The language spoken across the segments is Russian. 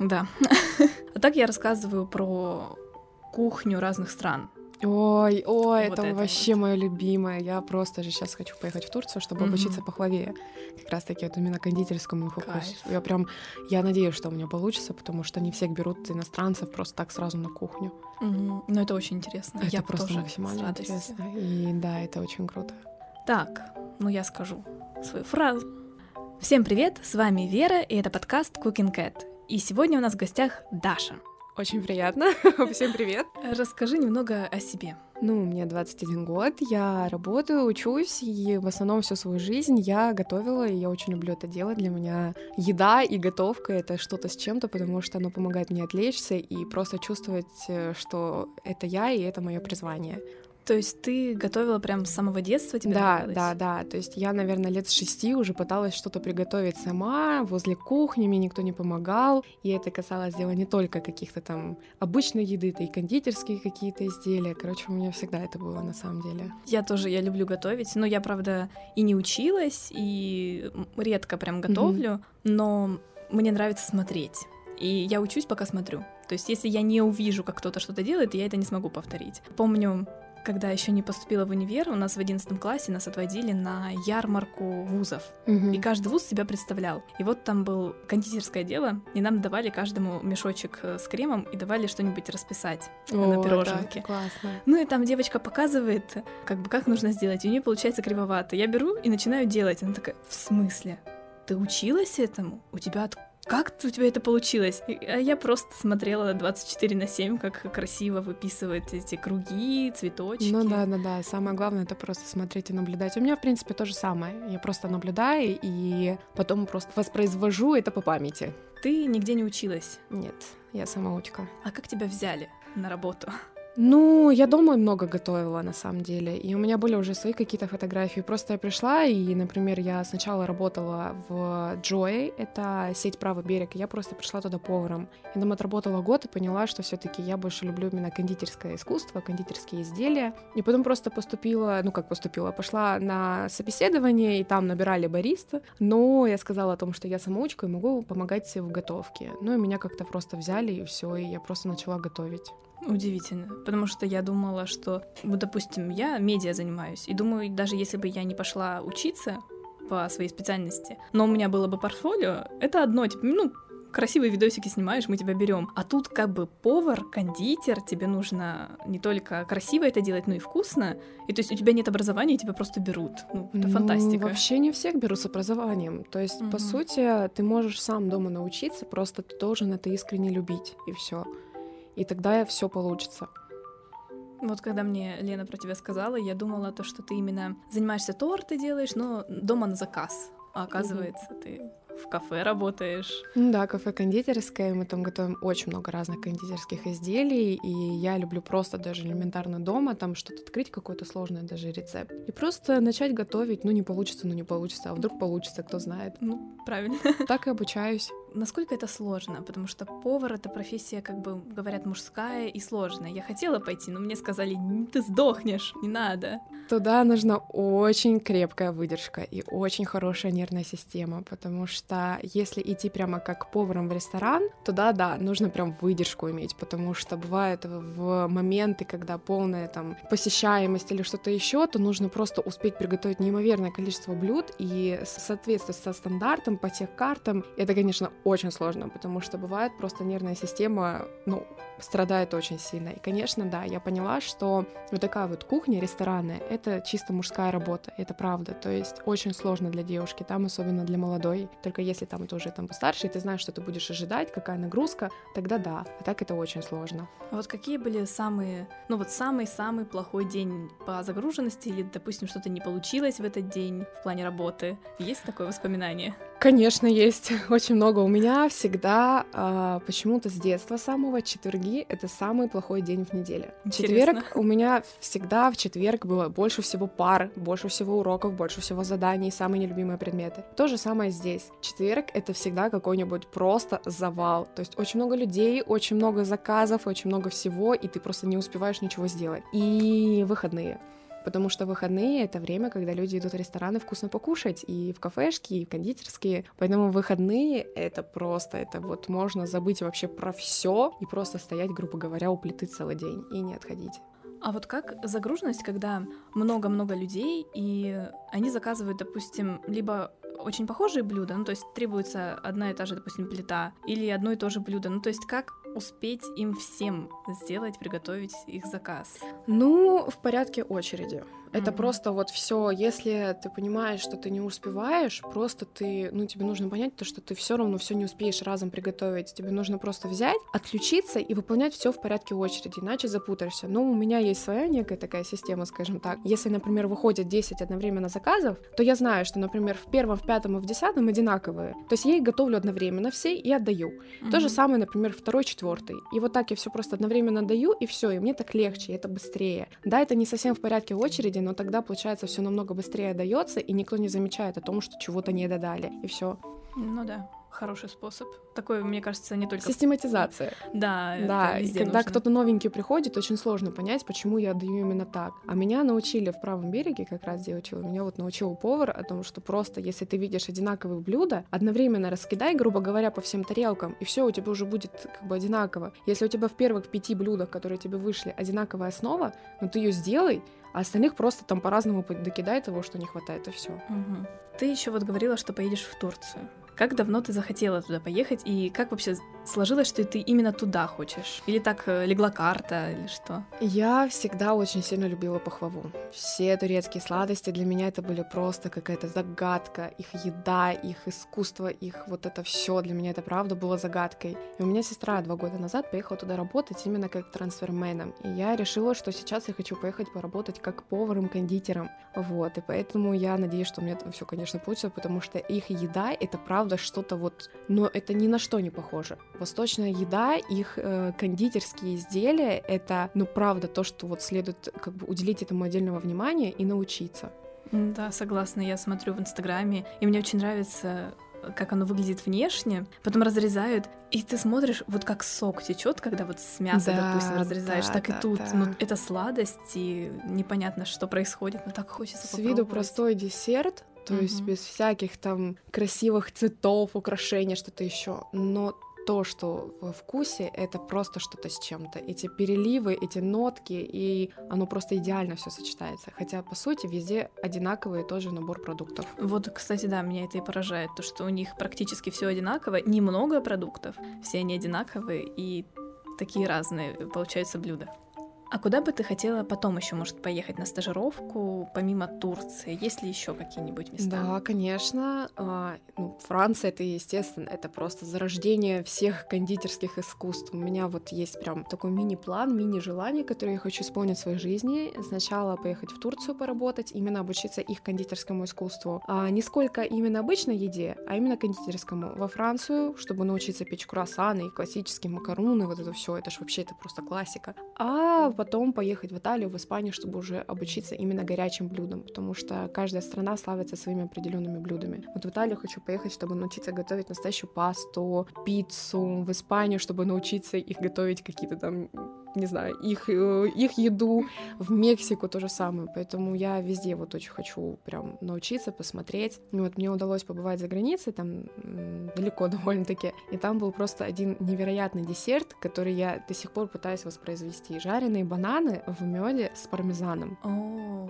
Да. А так я рассказываю про кухню разных стран. Ой, ой, Вот это, это вообще мое любимое. Я просто же сейчас хочу поехать в Турцию, чтобы Мгм. обучиться похлавее. Как раз таки вот именно кондитерскому фокусу. Я прям, я надеюсь, что у меня получится, потому что не всех берут иностранцев просто так сразу на кухню. Мгм. Ну, это очень интересно. Это я просто максимально интересно. И да, это очень круто. Так, ну я скажу свою фразу. Всем привет, с вами Вера, и это подкаст Cooking Cat. И сегодня у нас в гостях Даша. Очень приятно. Всем привет. Расскажи немного о себе. Ну, мне 21 год, я работаю, учусь, и в основном всю свою жизнь я готовила, и я очень люблю это делать. Для меня еда и готовка — это что-то с чем-то, потому что оно помогает мне отвлечься и просто чувствовать, э, что это я, и это мое призвание. То есть ты готовила прям с самого детства, тебе да, нравилось? да, да. То есть я, наверное, лет с шести уже пыталась что-то приготовить сама, возле кухни, мне никто не помогал. И это касалось дела не только каких-то там обычной еды, это и кондитерские какие-то изделия. Короче, у меня всегда это было на самом деле. Я тоже, я люблю готовить, но я, правда, и не училась, и редко прям готовлю, но мне нравится смотреть. И я учусь, пока смотрю. То есть, если я не увижу, как кто-то что-то делает, я это не смогу повторить. Помню, когда еще не поступила в универ, у нас в 11 классе нас отводили на ярмарку вузов. Мгм. И каждый вуз себя представлял. И вот там был кондитерское дело, и нам давали каждому мешочек э, с кремом и давали что-нибудь расписать на О, пироженке. да, классно. Ну и там девочка показывает, как бы как нужно сделать, и у нее получается кривовато. Я беру и начинаю делать. Она такая, в смысле? Ты училась этому? У тебя от... Как у тебя это получилось? А я просто смотрела 24 на 7, как красиво выписывает эти круги, цветочки. Ну да, да, да. Самое главное это просто смотреть и наблюдать. У меня, в принципе, то же самое. Я просто наблюдаю и потом просто воспроизвожу это по памяти. Ты нигде не училась. Нет, я самоучка. А как тебя взяли на работу? Ну, я дома много готовила, на самом деле, и у меня были уже свои какие-то фотографии. Просто я пришла, и, например, я сначала работала в Joy, это сеть «Правый берег», и я просто пришла туда поваром. Я там отработала год и поняла, что все таки я больше люблю именно кондитерское искусство, кондитерские изделия. И потом просто поступила, ну как поступила, пошла на собеседование, и там набирали бариста, но я сказала о том, что я самоучка и могу помогать в готовке. Ну и меня как-то просто взяли, и все, и я просто начала готовить. Удивительно, потому что я думала, что, вот, допустим, я медиа занимаюсь, и думаю, даже если бы я не пошла учиться по своей специальности, но у меня было бы портфолио, это одно, типа, ну, красивые видосики снимаешь, мы тебя берем. А тут как бы повар, кондитер, тебе нужно не только красиво это делать, но и вкусно. И то есть у тебя нет образования, и тебя просто берут. Ну, это Ну, фантастика. Вообще не всех берут с образованием. То есть, Мгм. по сути, ты можешь сам дома научиться, просто ты должен это искренне любить, и все. И тогда все получится. Вот когда мне Лена про тебя сказала, я думала то, что ты именно занимаешься торты делаешь, но дома на заказ. А оказывается, ты в кафе работаешь. Ну да, кафе кондитерское, мы там готовим очень много разных кондитерских изделий, и я люблю просто даже элементарно дома там что-то открыть, какой-то сложный даже рецепт. И просто начать готовить, ну не получится, ну не получится, а вдруг получится, кто знает. Ну, правильно. Так и обучаюсь. Насколько это сложно? Потому что повар — это профессия, как бы, говорят, мужская и сложная. Я хотела пойти, но мне сказали, «Н- ты сдохнешь, не надо. Туда нужна очень крепкая выдержка и очень хорошая нервная система, потому что если идти прямо как поваром в ресторан, то да, да, нужно прям выдержку иметь, потому что бывает в моменты, когда полная там посещаемость или что-то еще, то нужно просто успеть приготовить неимоверное количество блюд и соответствовать со стандартом, по тех картам. Это, конечно, очень сложно, потому что бывает просто нервная система, ну, страдает очень сильно. И, конечно, да, я поняла, что вот такая вот кухня, рестораны, это чисто мужская работа, это правда. То есть очень сложно для девушки, там особенно для молодой. Только если там ты уже там постарше, и ты знаешь, что ты будешь ожидать, какая нагрузка, тогда да. А так это очень сложно. А вот какие были самые, ну вот самый-самый плохой день по загруженности или, допустим, что-то не получилось в этот день в плане работы? Есть такое воспоминание? Конечно, есть очень много. У меня всегда а, почему-то с детства самого четверги это самый плохой день в неделе. Интересно. Четверг у меня всегда в четверг было больше всего пар, больше всего уроков, больше всего заданий, самые нелюбимые предметы. То же самое здесь. Четверг это всегда какой-нибудь просто завал. То есть очень много людей, очень много заказов, очень много всего, и ты просто не успеваешь ничего сделать. И выходные. Потому что выходные — это время, когда люди идут в рестораны вкусно покушать, и в кафешки, и в кондитерские, поэтому выходные — это просто, это вот можно забыть вообще про все и просто стоять, грубо говоря, у плиты целый день и не отходить. А вот как загруженность, когда много-много людей, и они заказывают, допустим, либо очень похожие блюда, ну то есть требуется одна и та же, допустим, плита, или одно и то же блюдо, ну то есть как успеть им всем сделать, приготовить их заказ? Ну, в порядке очереди. Это mm-hmm. просто вот все. Если ты понимаешь, что ты не успеваешь, просто ты, ну, тебе нужно понять то, что ты все равно все не успеешь разом приготовить. Тебе нужно просто взять, отключиться и выполнять все в порядке очереди, иначе запутаешься. Ну, у меня есть своя некая такая система, скажем так. Если, например, выходит 10 одновременно заказов, то я знаю, что, например, в первом, в пятом и в десятом одинаковые. То есть я их готовлю одновременно все и отдаю. Mm-hmm. То же самое, например, второй, четвертый. И вот так я все просто одновременно даю, и все, и мне так легче, и это быстрее. Да, это не совсем в порядке очереди, но тогда, получается, все намного быстрее дается, и никто не замечает о том, что чего-то не додали, и все. Ну да хороший способ. Такой, мне кажется, не только... Систематизация. Да, да. И когда нужно. кто-то новенький приходит, очень сложно понять, почему я отдаю именно так. А меня научили в правом береге, как раз где учила, меня вот научил повар о том, что просто, если ты видишь одинаковые блюда, одновременно раскидай, грубо говоря, по всем тарелкам, и все у тебя уже будет как бы одинаково. Если у тебя в первых пяти блюдах, которые тебе вышли, одинаковая основа, ну ты ее сделай, а остальных просто там по-разному докидай того, что не хватает, и все. Угу. Ты еще вот говорила, что поедешь в Турцию. Как давно ты захотела туда поехать, и как вообще сложилось, что ты именно туда хочешь? Или так э, легла карта, или что? Я всегда очень сильно любила пахлаву. Все турецкие сладости для меня это были просто какая-то загадка. Их еда, их искусство, их вот это все для меня это правда было загадкой. И у меня сестра два года назад поехала туда работать именно как трансферменом. И я решила, что сейчас я хочу поехать поработать как поваром-кондитером. Вот, и поэтому я надеюсь, что у меня там все, конечно, получится, потому что их еда это правда правда что-то вот, но это ни на что не похоже. Восточная еда, их э, кондитерские изделия, это, ну правда, то, что вот следует как бы уделить этому отдельного внимания и научиться. Да, согласна, я смотрю в Инстаграме, и мне очень нравится как оно выглядит внешне, потом разрезают, и ты смотришь, вот как сок течет, когда вот с мяса, да, допустим, разрезаешь, да, так да, и тут, да. ну, это сладость, и непонятно, что происходит, но так хочется С виду простой десерт, то mm-hmm. есть без всяких там красивых цветов, украшений, что-то еще. Но то, что во вкусе, это просто что-то с чем-то. Эти переливы, эти нотки, и оно просто идеально все сочетается. Хотя, по сути, везде одинаковый тоже набор продуктов. Вот, кстати, да, меня это и поражает, то, что у них практически все одинаково, немного продуктов, все они одинаковые, и такие разные получаются блюда. А куда бы ты хотела потом еще, может, поехать на стажировку, помимо Турции? Есть ли еще какие-нибудь места? Да, конечно. А, ну, Франция это, естественно, это просто зарождение всех кондитерских искусств. У меня вот есть прям такой мини-план, мини-желание, которое я хочу исполнить в своей жизни. Сначала поехать в Турцию поработать, именно обучиться их кондитерскому искусству. А не сколько именно обычной еде, а именно кондитерскому. Во Францию, чтобы научиться печь круассаны и классические макароны, вот это все, это же вообще это просто классика. А потом поехать в Италию, в Испанию, чтобы уже обучиться именно горячим блюдам, потому что каждая страна славится своими определенными блюдами. Вот в Италию хочу поехать, чтобы научиться готовить настоящую пасту, пиццу, в Испанию, чтобы научиться их готовить какие-то там не знаю, их, э, их еду, в Мексику то же самое. Поэтому я везде вот очень хочу прям научиться, посмотреть. И вот мне удалось побывать за границей, там далеко довольно-таки, и там был просто один невероятный десерт, который я до сих пор пытаюсь воспроизвести. Жареные бананы в меде с пармезаном. О,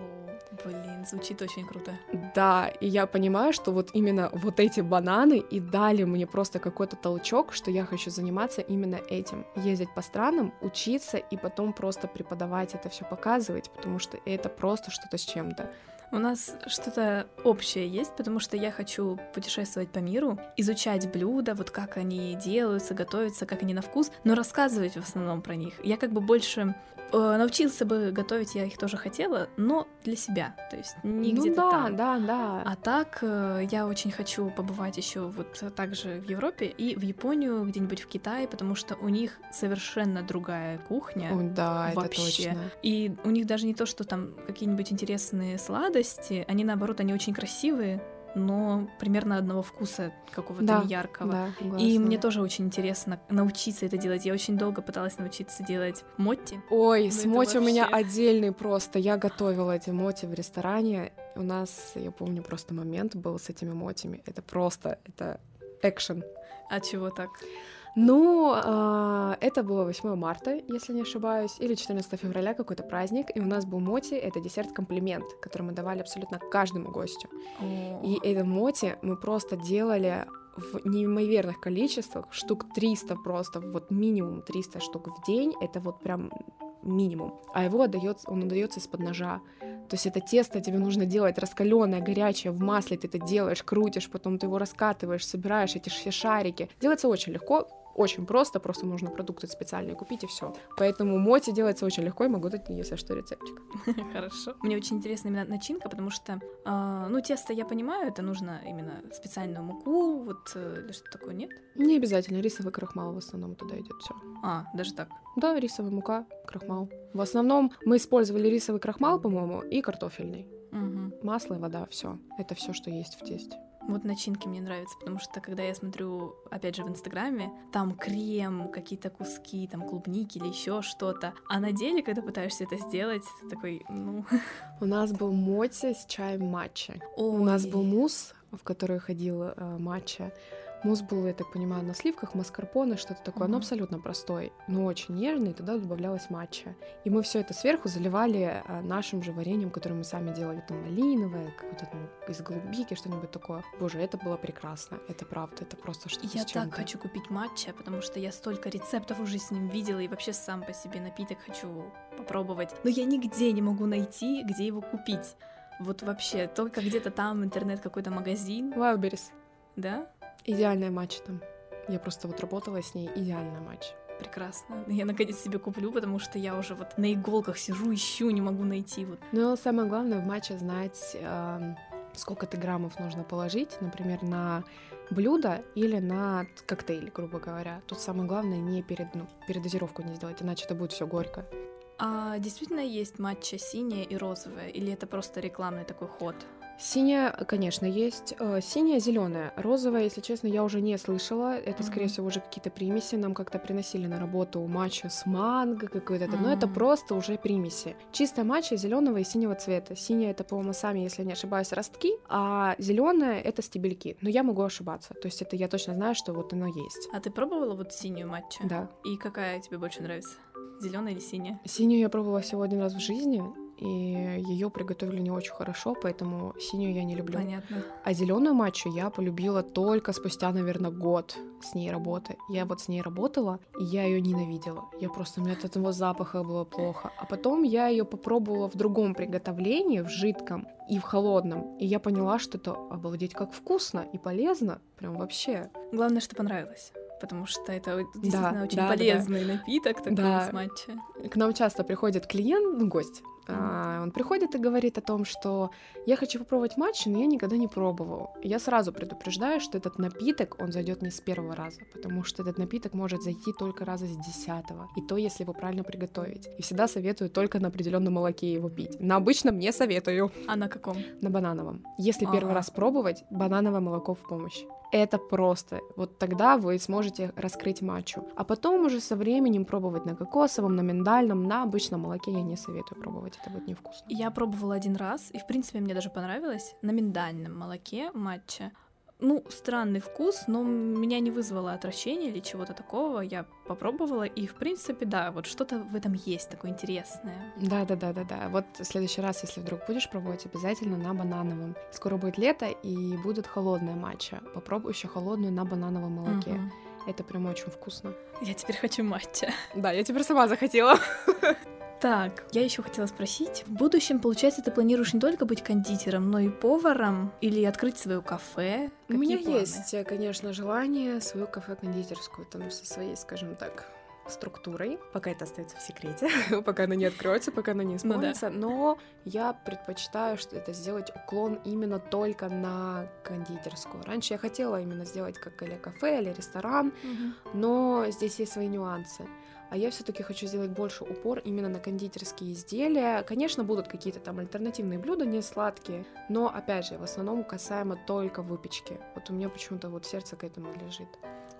блин, звучит очень круто. Да, и я понимаю, что вот именно вот эти бананы и дали мне просто какой-то толчок, что я хочу заниматься именно этим. Ездить по странам, учиться и потом просто преподавать это все показывать, потому что это просто что-то с чем-то. У нас что-то общее есть, потому что я хочу путешествовать по миру, изучать блюда, вот как они делаются, готовятся, как они на вкус, но рассказывать в основном про них. Я как бы больше научился бы готовить, я их тоже хотела, но для себя, то есть не ну где-то да, там. да, да. А так э, я очень хочу побывать еще вот также в Европе и в Японию, где-нибудь в Китае, потому что у них совершенно другая кухня. О, да, вообще. это точно. И у них даже не то, что там какие-нибудь интересные сладости, они наоборот, они очень красивые, но примерно одного вкуса какого-то Да, яркого. Да, И мне тоже очень интересно научиться это делать. Я очень долго пыталась научиться делать мотти. Ой, с моти у меня вообще- отдельный просто. Я готовила эти моти в ресторане. У нас, я помню, просто момент был с этими мотями. Это просто, это экшен. А чего так? Ну, а, это было 8 марта, если не ошибаюсь, или 14 февраля, какой-то праздник, и у нас был моти, это десерт-комплимент, который мы давали абсолютно каждому гостю. О, И это моти мы просто делали в неимоверных количествах, штук 300 просто, вот минимум 300 штук в день, это вот прям минимум. А его отдается, он отдается из-под ножа. То есть это тесто тебе нужно делать раскаленное, горячее, в масле ты это делаешь, крутишь, потом ты его раскатываешь, собираешь эти все шарики. Делается очень легко, очень просто, просто нужно продукты специальные купить и все. Поэтому моти делается очень легко, и могу дать, если что, рецептик. Хорошо. Мне очень интересна именно начинка, потому что, а, ну, тесто я понимаю, это нужно именно специальную муку, вот э, или что такое, нет? Не обязательно, рисовый крахмал в основном туда идет все. А, даже так. Да, рисовая мука, крахмал. В основном мы использовали рисовый крахмал, по-моему, и картофельный. Мгм. Масло и вода, все. Это все, что есть в тесте. Вот начинки мне нравятся, потому что когда я смотрю, опять же, в Инстаграме, там крем, какие-то куски, там клубники или еще что-то. А на деле, когда пытаешься это сделать, ты такой, ну... У нас был моти с чаем матча. У нас был мусс, в который ходил э, матча. Мусс был, я так понимаю, на сливках, маскарпоне, что-то такое. Мгм. Но абсолютно простой, но очень нежный. И туда добавлялась матча. И мы все это сверху заливали э, нашим же вареньем, которое мы сами делали. Там малиновое, какое-то там из голубики, что-нибудь такое. Боже, это было прекрасно. Это правда, это просто что-то Я так хочу купить матча, потому что я столько рецептов уже с ним видела и вообще сам по себе напиток хочу попробовать. Но я нигде не могу найти, где его купить. Вот вообще, только где-то там интернет, какой-то магазин, Wildberries. да? Идеальная матч там. Я просто вот работала с ней, идеальная матч. Прекрасно. Я наконец себе куплю, потому что я уже вот на иголках сижу, ищу, не могу найти. Вот. Но самое главное в матче знать, эм, сколько ты граммов нужно положить, например, на блюдо или на коктейль, грубо говоря. Тут самое главное не перед, ну, передозировку не сделать, иначе это будет все горько. А действительно есть матча синяя и розовая? Или это просто рекламный такой ход? Синяя, конечно, есть. Э, Синяя, зеленая. Розовая, если честно, я уже не слышала. Это, скорее Мгм. всего, уже какие-то примеси. Нам как-то приносили на работу матча с манго какой-то. Но это просто уже примеси. Чистая матча зеленого и синего цвета. Синяя это, по-моему, сами, если не ошибаюсь, ростки, а зеленая это стебельки. Но я могу ошибаться. То есть это я точно знаю, что вот оно есть. А ты пробовала вот синюю матча? Да. И какая тебе больше нравится? Зеленая или синяя? Синюю я пробовала всего один раз в жизни, и ее приготовили не очень хорошо, поэтому синюю я не люблю. Понятно. А зеленую матчу я полюбила только спустя, наверное, год с ней работы. Я вот с ней работала, и я ее ненавидела. Я просто, мне от этого запаха было плохо. А потом я ее попробовала в другом приготовлении, в жидком и в холодном. И я поняла, что это обалдеть как вкусно и полезно. Прям вообще. Главное, что понравилось. Потому что это действительно очень да, да, да. полезный напиток такой Да. с матча. К нам часто приходит клиент, ну, гость. А, он приходит и говорит о том, что я хочу попробовать матч, но я никогда не пробовал. Я сразу предупреждаю, что этот напиток, он зайдет не с первого раза, потому что этот напиток может зайти только раза с десятого. И то, если его правильно приготовить. И всегда советую только на определенном молоке его пить. На обычном не советую. А на каком? На банановом. Если первый раз пробовать, банановое молоко в помощь. Это просто. Вот тогда вы сможете раскрыть матчу. А потом уже со временем пробовать на кокосовом, на миндальном, на обычном молоке я не советую пробовать. Это будет невкусно. Я пробовала один раз, и в принципе мне даже понравилось на миндальном молоке матча. Ну, странный вкус, но меня не вызвало отвращения или чего-то такого. Я попробовала, и в принципе, да, вот что-то в этом есть такое интересное. Да, да, да, да, да. Вот в следующий раз, если вдруг будешь пробовать, обязательно на банановом. Скоро будет лето и будет холодная матча. Попробуй еще холодную на банановом молоке. Мгм. Это прям очень вкусно. Я теперь хочу матча. Да, я теперь сама захотела. Так, я еще хотела спросить, в будущем, получается, ты планируешь не только быть кондитером, но и поваром или открыть свое кафе? У меня Какие планы? есть, э, конечно, желание свою кафе-кондитерскую, там, со своей, скажем так, структурой. Пока это остается в секрете, пока она не откроется, пока она не исполнится. Ну, да. Но я предпочитаю, что это сделать уклон именно только на кондитерскую. Раньше я хотела именно сделать как или кафе, или ресторан, Угу. но здесь есть свои нюансы. А я все-таки хочу сделать больше упор именно на кондитерские изделия. Конечно, будут какие-то там альтернативные блюда, не сладкие, но опять же, в основном касаемо только выпечки. Вот у меня почему-то вот сердце к этому лежит.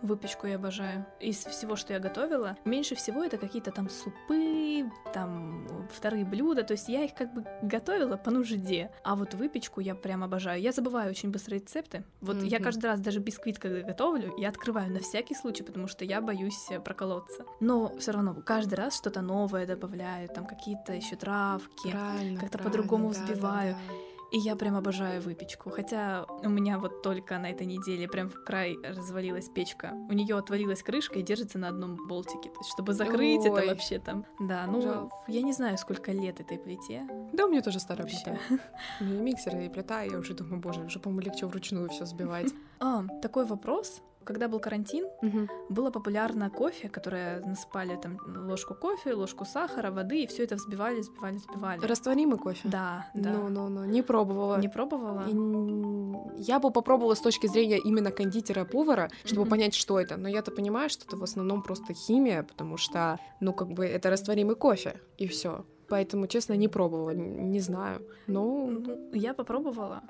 Выпечку я обожаю. Из всего, что я готовила, меньше всего это какие-то там супы, там вторые блюда. То есть я их как бы готовила по нужде. А вот выпечку я прям обожаю. Я забываю очень быстро рецепты. Вот я Мгм. каждый раз даже бисквит, когда готовлю, я открываю на всякий случай, потому что я боюсь э, проколоться. Но все равно каждый раз что-то новое добавляю, там какие-то еще травки. Как-то по-другому да, да, взбиваю. да. И я прям обожаю выпечку. Хотя у меня вот только на этой неделе прям в край развалилась печка. У нее отвалилась крышка и держится на одном болтике. То есть, чтобы закрыть Ой. это вообще там. Да, ну Жалко. я не знаю, сколько лет этой плите. Да, у меня тоже старая Вообще. плита. У меня миксер, и плита, и я уже думаю, боже, уже, по-моему, легче вручную все сбивать. А, такой вопрос. Когда был карантин, было популярно кофе, которое насыпали там ложку кофе, ложку сахара, воды, и все это взбивали, взбивали, взбивали. Растворимый кофе? Да, да. Ну, ну, ну, не пробовала. Не пробовала? И Я бы попробовала с точки зрения именно кондитера-повара, чтобы Мгм. понять, что это. Но я-то понимаю, что это в основном просто химия, потому что, ну, как бы это растворимый кофе, и все. Поэтому, честно, не пробовала, не знаю. Ну, Ну, я попробовала.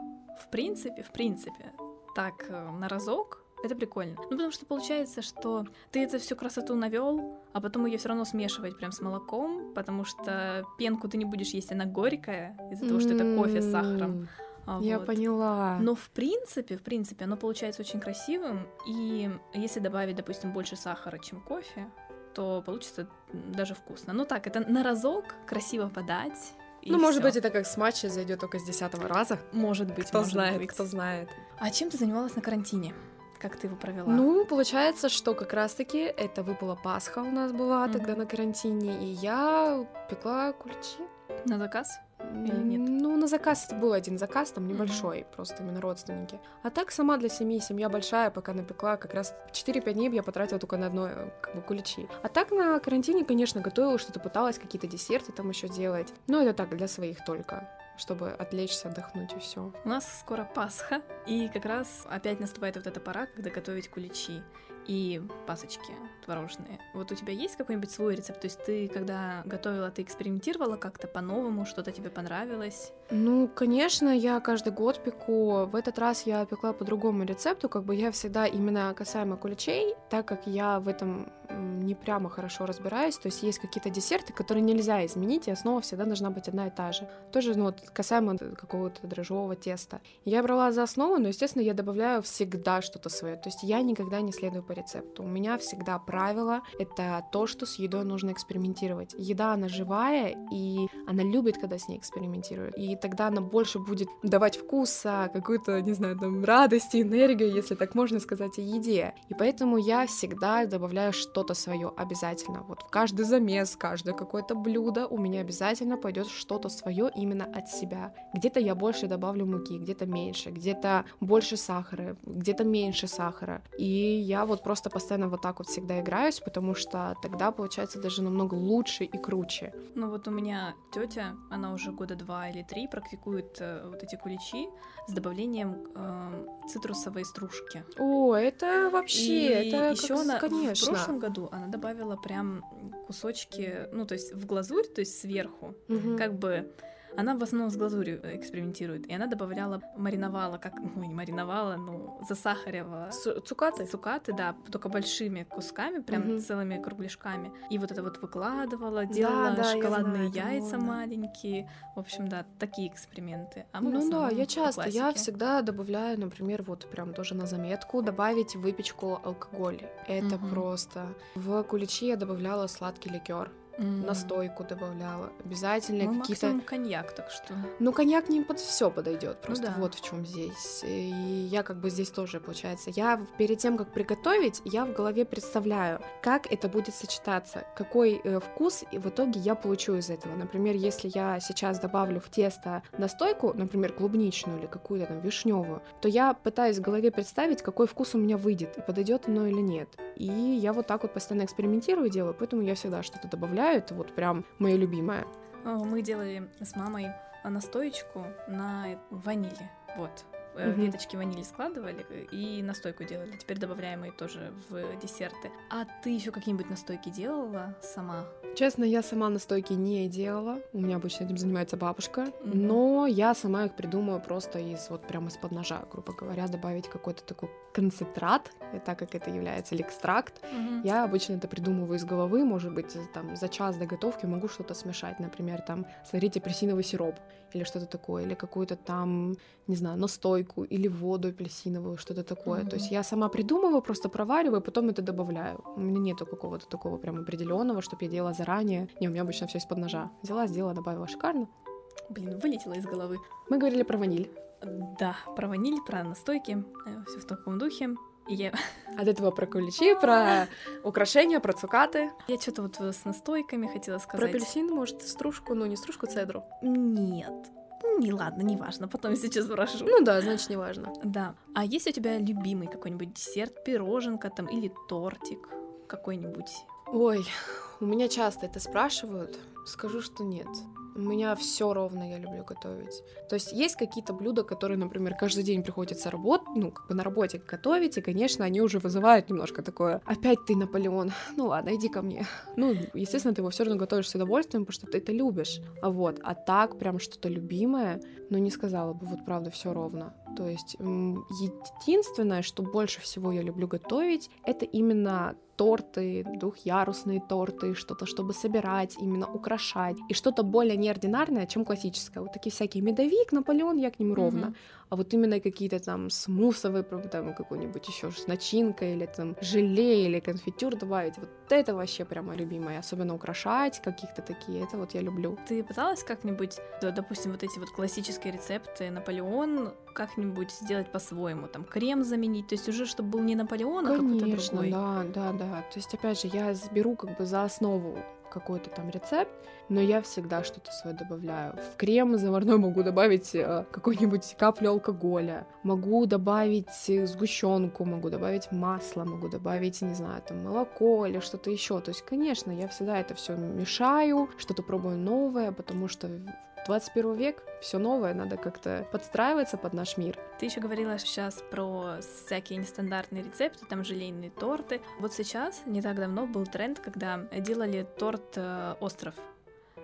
В принципе, в принципе, так э, на разок. Это прикольно. Ну, потому что получается, что ты это всю красоту навел, а потом ее все равно смешивать прям с молоком, потому что пенку ты не будешь есть, она горькая из-за того, что это кофе с сахаром. А Я вот. поняла. Но в принципе, в принципе, оно получается очень красивым, и если добавить, допустим, больше сахара, чем кофе, то получится даже вкусно. Ну так, это на разок красиво подать. ну, может всё. быть, это как с матча зайдет только с десятого раза. может быть, Кто может знает, быть. кто знает. А чем ты занималась на карантине? Как ты его провела? Ну, получается, что как раз-таки это выпала Пасха у нас была Мгм. тогда на карантине, и я пекла куличи. на заказ? Или нет? Ну, на заказ это был один заказ, там небольшой, просто именно родственники. А так сама для семьи, семья большая, пока напекла, как раз 4-5 дней я потратила только на одно, э, как бы, куличи. А так на карантине, конечно, готовила что-то, пыталась какие-то десерты там еще делать. Но это так, для своих только чтобы отвлечься, отдохнуть и все. У нас скоро Пасха, и как раз опять наступает вот эта пора, когда готовить куличи и пасочки творожные. Вот у тебя есть какой-нибудь свой рецепт? То есть ты, когда готовила, ты экспериментировала как-то по-новому, что-то тебе понравилось? Ну, конечно, я каждый год пеку. В этот раз я пекла по другому рецепту, как бы я всегда именно касаемо куличей, так как я в этом не прямо хорошо разбираюсь, то есть есть какие-то десерты, которые нельзя изменить, и основа всегда должна быть одна и та же. Тоже, ну, вот касаемо какого-то дрожжевого теста. Я брала за основу, но, естественно, я добавляю всегда что-то свое. То есть я никогда не следую по рецепту. У меня всегда правило — это то, что с едой нужно экспериментировать. Еда, она живая, и она любит, когда с ней экспериментируют. И тогда она больше будет давать вкуса, какую-то, не знаю, там, радости, энергию, если так можно сказать, о еде. И поэтому я всегда добавляю что-то свое обязательно. Вот в каждый замес, каждое какое-то блюдо у меня обязательно пойдет что-то свое именно от себя. Где-то я больше добавлю муки, где-то меньше, где-то больше сахара, где-то меньше сахара. И я вот просто постоянно вот так вот всегда играюсь, потому что тогда получается даже намного лучше и круче. Ну вот у меня тетя, она уже года два или три практикует э, вот эти куличи с добавлением э, цитрусовой стружки. О, это вообще, И это еще как- она конечно. в прошлом году она добавила прям кусочки, ну то есть в глазурь, то есть сверху, Мгм. как бы она в основном с глазурью э, экспериментирует, и она добавляла, мариновала, как, ой, не мариновала, ну, засахарила С- цукаты? цукаты, да, только большими кусками, прям Мгм. целыми кругляшками. И вот это вот выкладывала, делала да, я шоколадные знаю, яйца модно. маленькие. В общем, да, такие эксперименты. А мы Ну да, я часто, я всегда добавляю, например, вот прям тоже на заметку, добавить в выпечку алкоголь. Это Мгм. просто. В куличи я добавляла сладкий ликер. Mm. настойку добавляла, обязательно ну, какие-то. коньяк, так что. Ну коньяк не под все подойдет, Ну просто да. вот в чем здесь. И я как бы здесь тоже получается, я перед тем как приготовить, я в голове представляю, как это будет сочетаться, какой э, вкус и в итоге я получу из этого. Например, если я сейчас добавлю в тесто настойку, например, клубничную или какую-то там вишневую, то я пытаюсь в голове представить, какой вкус у меня выйдет и подойдет оно или нет. И я вот так вот постоянно экспериментирую, делаю, поэтому я всегда что-то добавляю, это вот прям мое любимое. О, Мы делали с мамой настоечку на ванили. Вот. Э, Мгм. Веточки ванили складывали э, и настойку делали. Теперь добавляем ее тоже в десерты. А ты еще какие-нибудь настойки делала сама? Честно, я сама настойки не делала. У меня обычно этим занимается бабушка. Мгм. Но я сама их придумаю просто из вот прямо из-под ножа, грубо говоря, добавить какой-то такой концентрат, и так как это является, или экстракт. Я обычно это придумываю из головы, может быть, там за час до готовки могу что-то смешать, например, там сварить апельсиновый сироп или что-то такое, или какую-то там, не знаю, настойку или воду апельсиновую, что-то такое. То есть я сама придумываю, просто провариваю, потом это добавляю. У меня нету какого-то такого прям определенного, чтобы я делала заранее. Не, у меня обычно все из-под ножа. Взяла, сделала, добавила шикарно. Блин, вылетела из головы. Мы говорили про ваниль. Да, про ваниль, про настойки, все в таком духе. И я, От этого про куличи, про украшения, про цукаты. я что-то вот с настойками хотела Про сказать. апельсин, может, стружку, ну не стружку, цедру. Нет. Ну, не ладно, не важно, потом сейчас спрошу. Ну да, значит, неважно. Да. А есть у тебя любимый какой-нибудь десерт, пироженка там или тортик какой-нибудь? Ой, у меня часто это спрашивают. Скажу, что нет. У меня все ровно я люблю готовить. То есть есть какие-то блюда, которые, например, каждый день приходится работать, ну, как бы на работе готовить, и, конечно, они уже вызывают немножко такое «Опять ты, Наполеон, ну ладно, иди ко мне». Ну, естественно, ты его все равно готовишь с удовольствием, потому что ты это любишь. А вот, а так прям что-то любимое, ну, не сказала бы, вот правда, все ровно. То есть единственное, что больше всего я люблю готовить, это именно торты, двухъярусные торты, что-то, чтобы собирать, именно украшать. И что-то более неординарное, чем классическое. Вот такие всякие медовик, Наполеон, я к ним ровно. Мгм. А вот именно какие-то там смусовые, там какой-нибудь еще с начинкой, или там желе, или конфитюр добавить. Вот это вообще прямо любимое. Особенно украшать каких-то такие, это вот я люблю. Ты пыталась как-нибудь, допустим, вот эти вот классические рецепты Наполеон как-нибудь сделать по-своему, там крем заменить, то есть уже чтобы был не Наполеон, а какой-то Конечно, другой. да, да, да. То есть, опять же, я беру как бы за основу какой-то там рецепт, но я всегда что-то свое добавляю. В крем заварной могу добавить э, какую-нибудь каплю алкоголя, могу добавить сгущенку, могу добавить масло, могу добавить, не знаю, там молоко или что-то еще. То есть, конечно, я всегда это все мешаю, что-то пробую новое, потому что 21 век, все новое, надо как-то подстраиваться под наш мир. Ты еще говорила сейчас про всякие нестандартные рецепты, там желейные торты. Вот сейчас, не так давно, был тренд, когда делали торт э.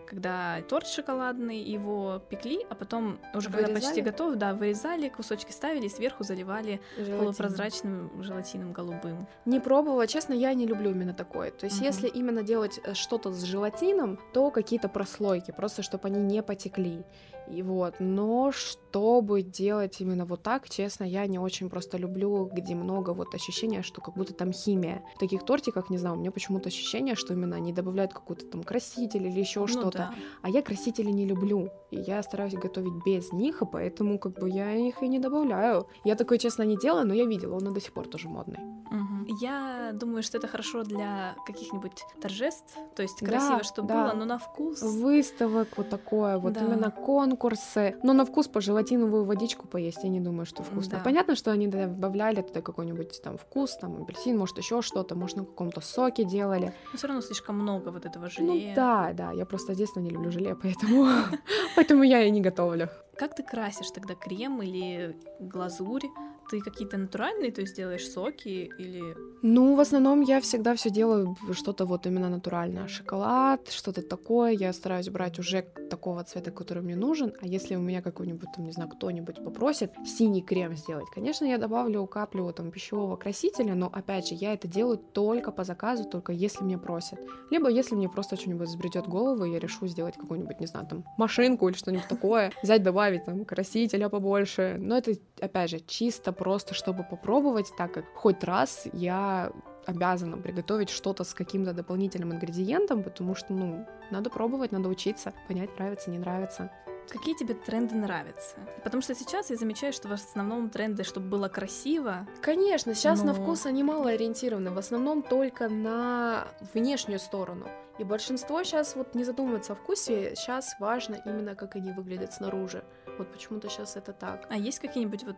Когда торт шоколадный, его пекли, а потом уже когда почти Вырезали? готов, да, вырезали, кусочки ставили, сверху заливали Желатин. полупрозрачным желатином голубым. Не пробовала, честно, я не люблю именно такое. То есть, Мгм. если именно делать э, что-то с желатином, то какие-то прослойки, просто чтобы они не потекли. И вот, но чтобы делать именно вот так, честно, я не очень просто люблю, где много вот ощущения, что как будто там химия. В таких тортиках, не знаю, у меня почему-то ощущение, что именно они добавляют какой-то там краситель или еще Ну что-то. да. А я красители не люблю. И я стараюсь готовить без них, и поэтому как бы я их и не добавляю. Я такое, честно, не делаю, но я видела, он и до сих пор тоже модный. Мгм. Я думаю, что это хорошо для каких-нибудь торжеств, то есть Да, красиво, чтобы да. было, но на вкус. выставок, вот такое, вот Да. именно конкурсы. Но на вкус по желатиновую водичку поесть, я не думаю, что вкусно. Да. Понятно, что они добавляли туда какой-нибудь там вкус, там апельсин, может еще что-то, может на каком-то соке делали. Но все равно слишком много вот этого Ну желе. да, да, я просто с детства не люблю желе, поэтому, поэтому я и не готовлю. Как ты красишь тогда крем или глазурь? Ты какие-то натуральные, то есть делаешь соки или... Ну, в основном я всегда все делаю что-то вот именно натуральное. Шоколад, что-то такое. Я стараюсь брать уже такого цвета, который мне нужен. А если у меня какой-нибудь, там, не знаю, кто-нибудь попросит синий крем сделать, конечно, я добавлю каплю там пищевого красителя, но, опять же, я это делаю только по заказу, только если мне просят. Либо если мне просто что-нибудь взбредет голову, я решу сделать какую-нибудь, не знаю, там, машинку или что-нибудь такое, взять, добавить там красителя побольше. Но это, опять же, чисто просто, чтобы попробовать, так как хоть раз я обязана приготовить что-то с каким-то дополнительным ингредиентом, потому что, ну, надо пробовать, надо учиться, понять, нравится, не нравится. Какие тебе тренды нравятся? Потому что сейчас я замечаю, что в основном тренды, чтобы было красиво. Конечно, сейчас Но- на вкус они мало ориентированы, в основном только на внешнюю сторону. И большинство сейчас вот не задумывается о вкусе, сейчас важно именно, как они выглядят снаружи. Вот почему-то сейчас это так. А есть какие-нибудь вот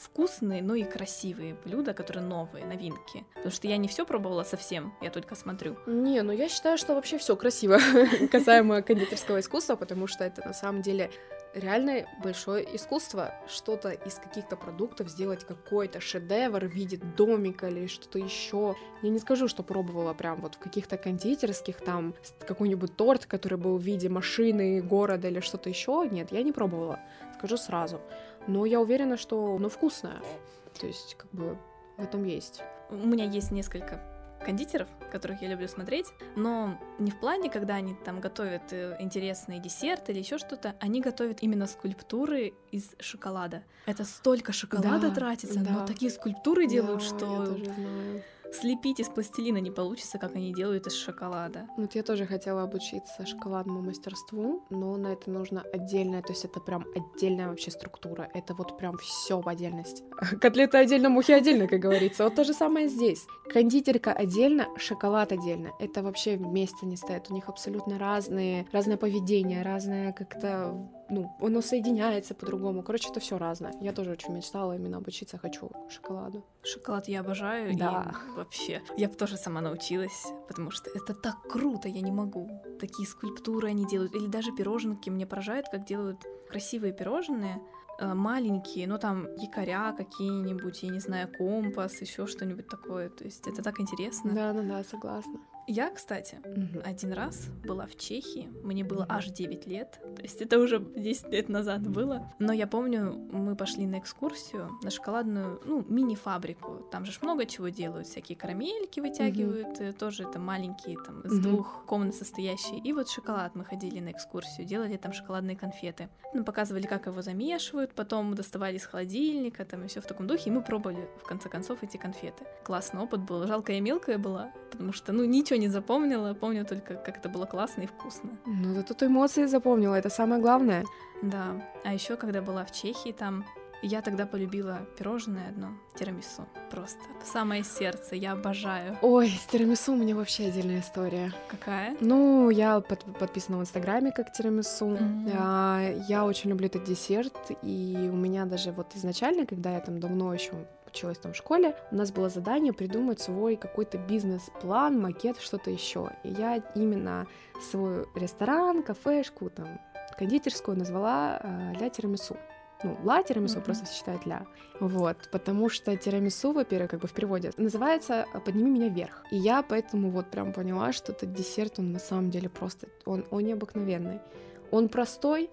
вкусные, но и красивые блюда, которые новые, новинки? Потому что я не все пробовала совсем, я только смотрю. Не, ну я считаю, что вообще все красиво касаемо кондитерского искусства, потому что это на самом деле реально большое искусство что-то из каких-то продуктов сделать какой-то шедевр в виде домика или что-то еще. Я не скажу, что пробовала прям вот в каких-то кондитерских там какой-нибудь торт, который был в виде машины, города или что-то еще. Нет, я не пробовала, скажу сразу. Но я уверена, что оно вкусное. То есть, как бы в этом есть. У меня есть несколько кондитеров, которых я люблю смотреть, но не в плане, когда они там готовят э, интересные десерты или еще что-то, они готовят именно скульптуры из шоколада. Это столько шоколада Да, тратится, но да. такие скульптуры делают, Да, что я тоже знаю. Слепить из пластилина не получится, как они делают из шоколада. Вот я тоже хотела обучиться шоколадному мастерству, но на это нужно отдельное, то есть это прям отдельная вообще структура. Это вот прям все в отдельности. Котлеты отдельно, мухи отдельно, как говорится. Вот то же самое здесь. Кондитерка отдельно, шоколад отдельно. Это вообще вместе не стоит. У них абсолютно разные, разное поведение, разное как-то ну, оно соединяется по-другому. Короче, это все разное. Я тоже очень мечтала именно обучиться, хочу шоколаду. Шоколад я обожаю, Да. и вообще, я бы тоже сама научилась, потому что это так круто, я не могу. Такие скульптуры они делают, или даже пироженки, мне поражает, как делают красивые пирожные, э, маленькие, ну там якоря какие-нибудь, я не знаю, компас, еще что-нибудь такое, то есть это так интересно. Да, да, да, согласна. Я, кстати, один раз была в Чехии, мне было аж 9 лет, то есть это уже 10 лет назад было. Но я помню, мы пошли на экскурсию на шоколадную, ну, мини-фабрику. Там же много чего делают, всякие карамельки вытягивают, э, тоже это маленькие, там, из Мгм. двух комнат состоящие. И вот шоколад мы ходили на экскурсию, делали там шоколадные конфеты. Ну, показывали, как его замешивают, потом доставали из холодильника, там, и все в таком духе, и мы пробовали, в конце концов, эти конфеты. Классный опыт был, жалко я мелкая была, потому что, ну, ничего не запомнила, помню только, как это было классно и вкусно. Ну, зато ты эмоции запомнила, это самое главное. Да, а еще когда была в Чехии, там я тогда полюбила пирожное одно, тирамису. Просто в самое сердце, я обожаю. Ой, с тирамису у меня вообще отдельная история. Какая? Ну, я под- подписана в Инстаграме как тирамису. Мгм. А, я очень люблю этот десерт, и у меня даже вот изначально, когда я там давно еще училась там в школе, у нас было задание придумать свой какой-то бизнес-план, макет, что-то еще. И я именно свой ресторан, кафешку, там, кондитерскую назвала э, «Ля тирамису». Ну, ла тирамису Мгм. просто считают ля. Вот, потому что тирамису, во-первых, как бы в переводе, называется «Подними меня вверх». И я поэтому вот прям поняла, что этот десерт, он на самом деле просто, он, он необыкновенный. Он простой,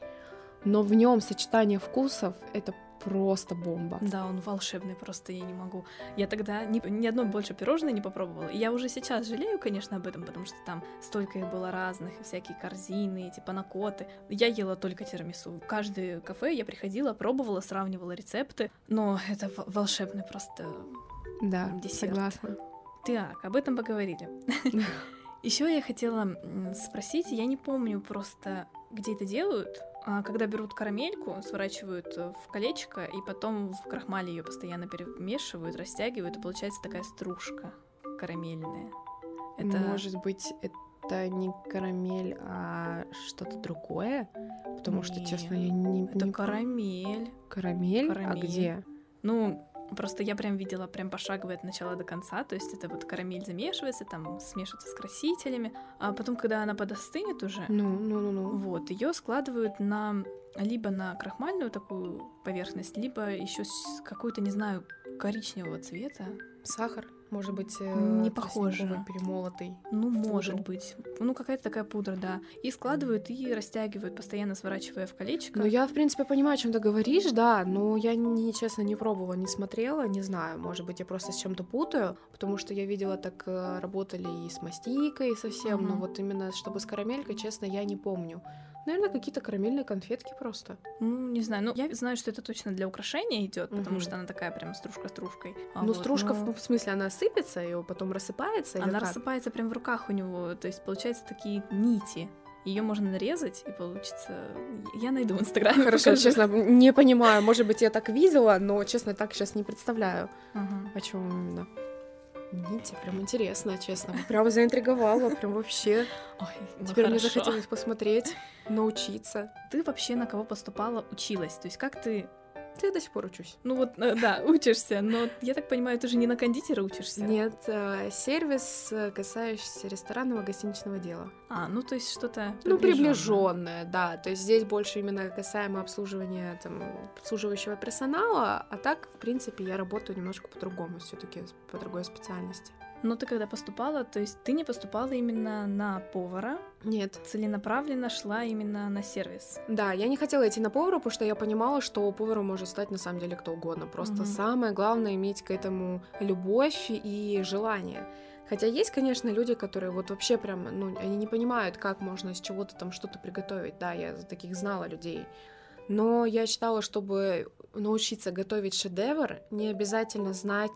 но в нем сочетание вкусов — это просто бомба. Да, он волшебный, просто я не могу. Я тогда ни, ни одно больше пирожное не попробовала. И я уже сейчас жалею, конечно, об этом, потому что там столько их было разных, и всякие корзины, эти панакоты. Я ела только тирамису. В каждое кафе я приходила, пробовала, сравнивала рецепты. Но это волшебный просто Да, Десерт. согласна. Так, об этом поговорили. Еще я хотела спросить, я не помню просто, где это делают, когда берут карамельку, сворачивают э, в колечко, и потом в крахмале ее постоянно перемешивают, растягивают, и получается такая стружка карамельная. Это Может быть, это не карамель, а что-то другое? Потому что, честно, я не... это не карамель. Карамель? А Карамель. где? Ну, просто я прям видела прям пошагово от начала до конца, то есть это вот карамель замешивается, там смешивается с красителями, а потом, когда она подостынет уже, Ну, ну, ну, ну. Вот, ее складывают на либо на крахмальную такую поверхность, либо еще какую-то, не знаю, коричневого цвета. Сахар? Может быть, э, Не похоже. перемолотый. Ну, может Пудру. быть. Ну, какая-то такая пудра, да. И складывают и растягивают, постоянно сворачивая в колечко. Ну, я, в принципе, понимаю, о чем ты говоришь, да, но я, не, честно, не пробовала, не смотрела, не знаю, может быть, я просто с чем-то путаю, потому что я видела, так э, работали и с мастикой совсем, но Мгм. вот именно чтобы с карамелькой, честно, я не помню. Наверное, какие-то карамельные конфетки просто. Ну, не знаю. Ну, я знаю, что это точно для украшения идет, потому что она такая прям стружка стружкой. А ну, вот, стружка, но в смысле, она сыпется и потом рассыпается? Она как? рассыпается прям в руках у него. То есть, получается, такие нити. Ее можно нарезать, и получится... Я найду в Инстаграме. Хорошо, покажу. честно, не понимаю. Может быть, я так видела, но, честно, так сейчас не представляю. Ага. О чем именно? Нити, прям интересно, честно. Прям заинтриговала, прям вообще. Ой, ну Теперь мне захотелось посмотреть, научиться. Ты вообще на кого поступала, училась? То есть как ты... Я до сих пор учусь. Ну вот, э, да, учишься, но я так понимаю, ты же не на кондитера учишься? Нет, э, сервис, э, касающийся ресторанного гостиничного дела. А, ну то есть что-то Ну, приближенное, да. То есть здесь больше именно касаемо обслуживания там, обслуживающего персонала, а так, в принципе, я работаю немножко по-другому, все-таки по другой специальности. Но ты когда поступала, то есть ты не поступала именно на повара, Нет. целенаправленно шла именно на сервис. Да, я не хотела идти на повара, потому что я понимала, что поваром может стать на самом деле кто угодно. Просто Мгм. самое главное иметь к этому любовь и желание. Хотя есть, конечно, люди, которые вот вообще прям, ну, они не понимают, как можно из чего-то там что-то приготовить. Да, я таких знала людей. Но я считала, чтобы научиться готовить шедевр, не обязательно знать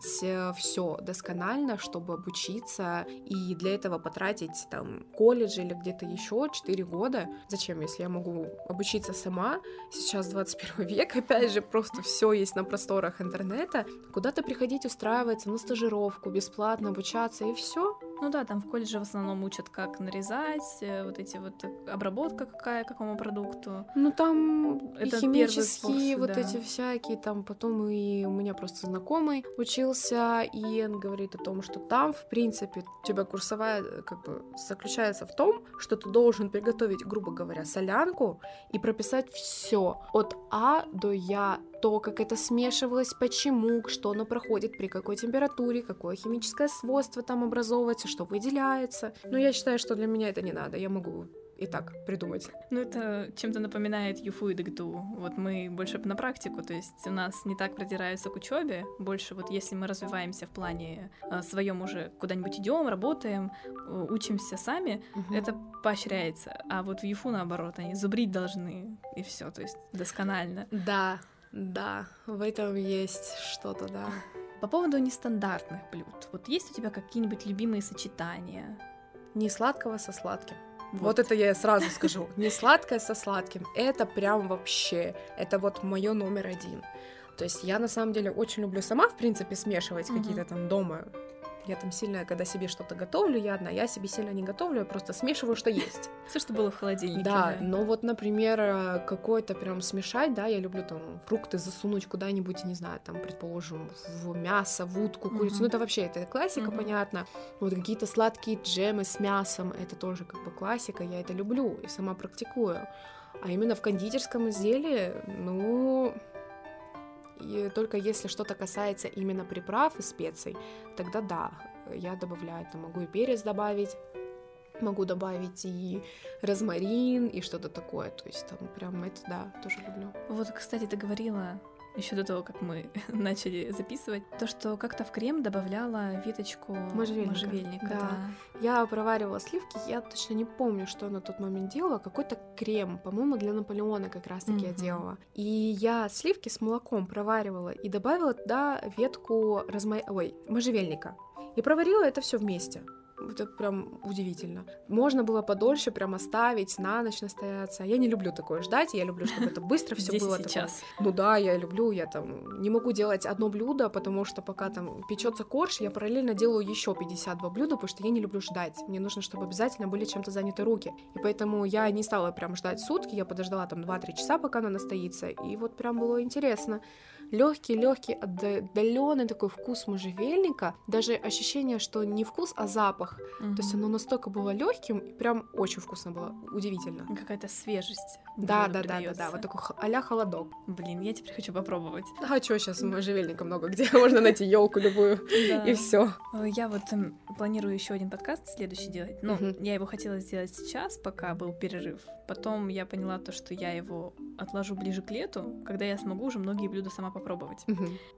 все досконально, чтобы обучиться и для этого потратить там колледж или где-то еще 4 года. Зачем, если я могу обучиться сама? Сейчас 21 век, опять же, просто все есть на просторах интернета. Куда-то приходить, устраиваться на стажировку, бесплатно обучаться и все. Ну да, там в колледже в основном учат, как нарезать, э, вот эти вот э, обработка какая, какому продукту. Ну там Это химические курс, вот да. эти всякие, там потом и у меня просто знакомый учился, и он говорит о том, что там, в принципе, у тебя курсовая э, как бы заключается в том, что ты должен приготовить, грубо говоря, солянку и прописать все от А до Я, то, как это смешивалось, почему, что оно проходит, при какой температуре, какое химическое свойство там образовывается, что выделяется. Но я считаю, что для меня это не надо, я могу и так придумать. Ну, это чем-то напоминает ЮФУ и ДГТУ. Вот мы больше на практику, то есть у нас не так продираются к учебе, больше вот если мы развиваемся в плане э, своем уже куда-нибудь идем, работаем, э, учимся сами, Мгм. это поощряется. А вот в ЮФУ наоборот, они зубрить должны, и все, то есть досконально. Да, да, в этом есть что-то, да. По поводу нестандартных блюд, вот есть у тебя какие-нибудь любимые сочетания? Не сладкого со сладким. Вот, это я сразу скажу. Не сладкое со сладким. Это прям вообще. Это вот мое номер один. То есть я на самом деле очень люблю сама, в принципе, смешивать Мгм. какие-то там дома. Я там сильно, когда себе что-то готовлю, я одна, я себе сильно не готовлю, я просто смешиваю, что есть. Все, что было в холодильнике. Да, но вот, например, э, какой-то прям смешать, да, я люблю там фрукты засунуть куда-нибудь, не знаю, там, предположим, в мясо, в утку, курицу, ну это вообще, это классика, понятно. Вот какие-то сладкие джемы с мясом, это тоже как бы классика, я это люблю и сама практикую. А именно в кондитерском изделии, ну, и только если что-то касается именно приправ и специй, тогда да, я добавляю, там могу и перец добавить, могу добавить и розмарин, и что-то такое, то есть там прям это, да, тоже люблю. Вот, кстати, ты говорила еще до того, как мы начали записывать, то, что как-то в крем добавляла веточку Можжевельника. можжевельника, Да. да. Я проваривала сливки, я точно не помню, что на тот момент делала, какой-то крем, по-моему, для Наполеона как раз-таки я Мгм. делала. И я сливки с молоком проваривала и добавила туда ветку розма... Ой, можжевельника. И проварила это все вместе. Это прям удивительно. Можно было подольше прям оставить, на ночь настояться. Я не люблю такое ждать, я люблю, чтобы это быстро все было. такое. сейчас. Ну да, я люблю, я там не могу делать одно блюдо, потому что пока там печется корж, я параллельно делаю еще 52 блюда, потому что я не люблю ждать. Мне нужно, чтобы обязательно были чем-то заняты руки. И поэтому я не стала прям ждать сутки, я подождала там 2-3 часа, пока она настоится, и вот прям было интересно. Легкий, легкий, отдаленный такой вкус можжевельника, даже ощущение, что не вкус, а запах. То есть оно настолько было легким, прям очень вкусно было, удивительно. Какая-то свежесть. Да, да, да, да, да, вот такой а-ля холодок. Блин, я теперь хочу попробовать. А что сейчас можжевельника много где? Можно найти елку любую и все. Э, Я вот эм, планирую еще один подкаст следующий делать. Ну, я его хотела сделать сейчас, пока был перерыв. Потом я поняла то, что я его отложу ближе к лету, когда я смогу уже многие блюда сама попробовать.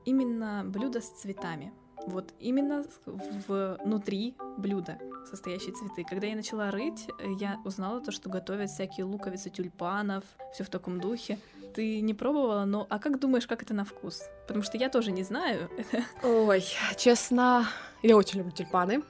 Именно блюдо с цветами. Вот именно внутри блюда. состоящие цветы. Когда я начала рыть, э, я узнала то, что готовят всякие луковицы тюльпанов, все в таком духе. Ты не пробовала, но а как думаешь, как это на вкус? Потому что я тоже не знаю. Ой, честно, я очень люблю тюльпаны.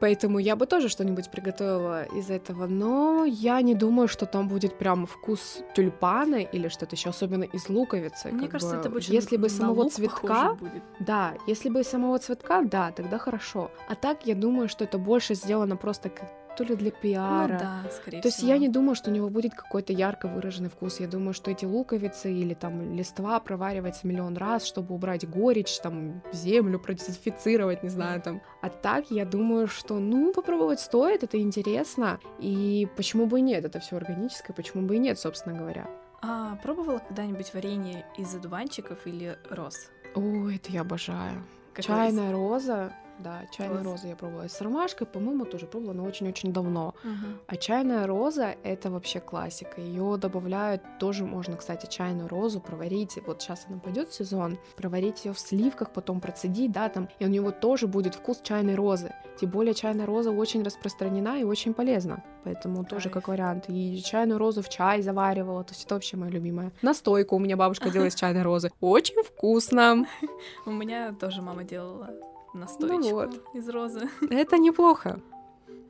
Поэтому я бы тоже что-нибудь приготовила из этого, но я не думаю, что там будет прям вкус тюльпана или что-то еще, особенно из луковицы. Мне кажется, бы. это больше если бы самого цветка, будет. да, если бы самого цветка, да, тогда хорошо. А так я думаю, что это больше сделано просто как то ли для пиара. Ну да, скорее То есть всего. я не думаю, что у него будет какой-то ярко выраженный вкус. Я думаю, что эти луковицы или там листва проваривается миллион раз, чтобы убрать горечь, там землю продезинфицировать, не знаю, там. А так я думаю, что ну попробовать стоит, это интересно. И почему бы и нет? Это все органическое, почему бы и нет, собственно говоря. А пробовала когда-нибудь варенье из одуванчиков или роз? Ой, это я обожаю. Как Чайная роза. Да, чайная Класс. роза я пробовала. С ромашкой, по-моему, тоже пробовала, но очень-очень давно. Мгм. А чайная роза это вообще классика. Ее добавляют тоже можно, кстати, чайную розу проварить. Вот сейчас она пойдет в сезон, проварить ее в сливках, потом процедить, да, там, и у него тоже будет вкус чайной розы. Тем более чайная роза очень распространена и очень полезна. Поэтому тоже Кайф. как вариант. И чайную розу в чай заваривала, то есть это вообще моя любимая. Настойку у меня бабушка делала из чайной розы. Очень вкусно. У меня тоже мама делала настоечку вот. из розы. Это неплохо.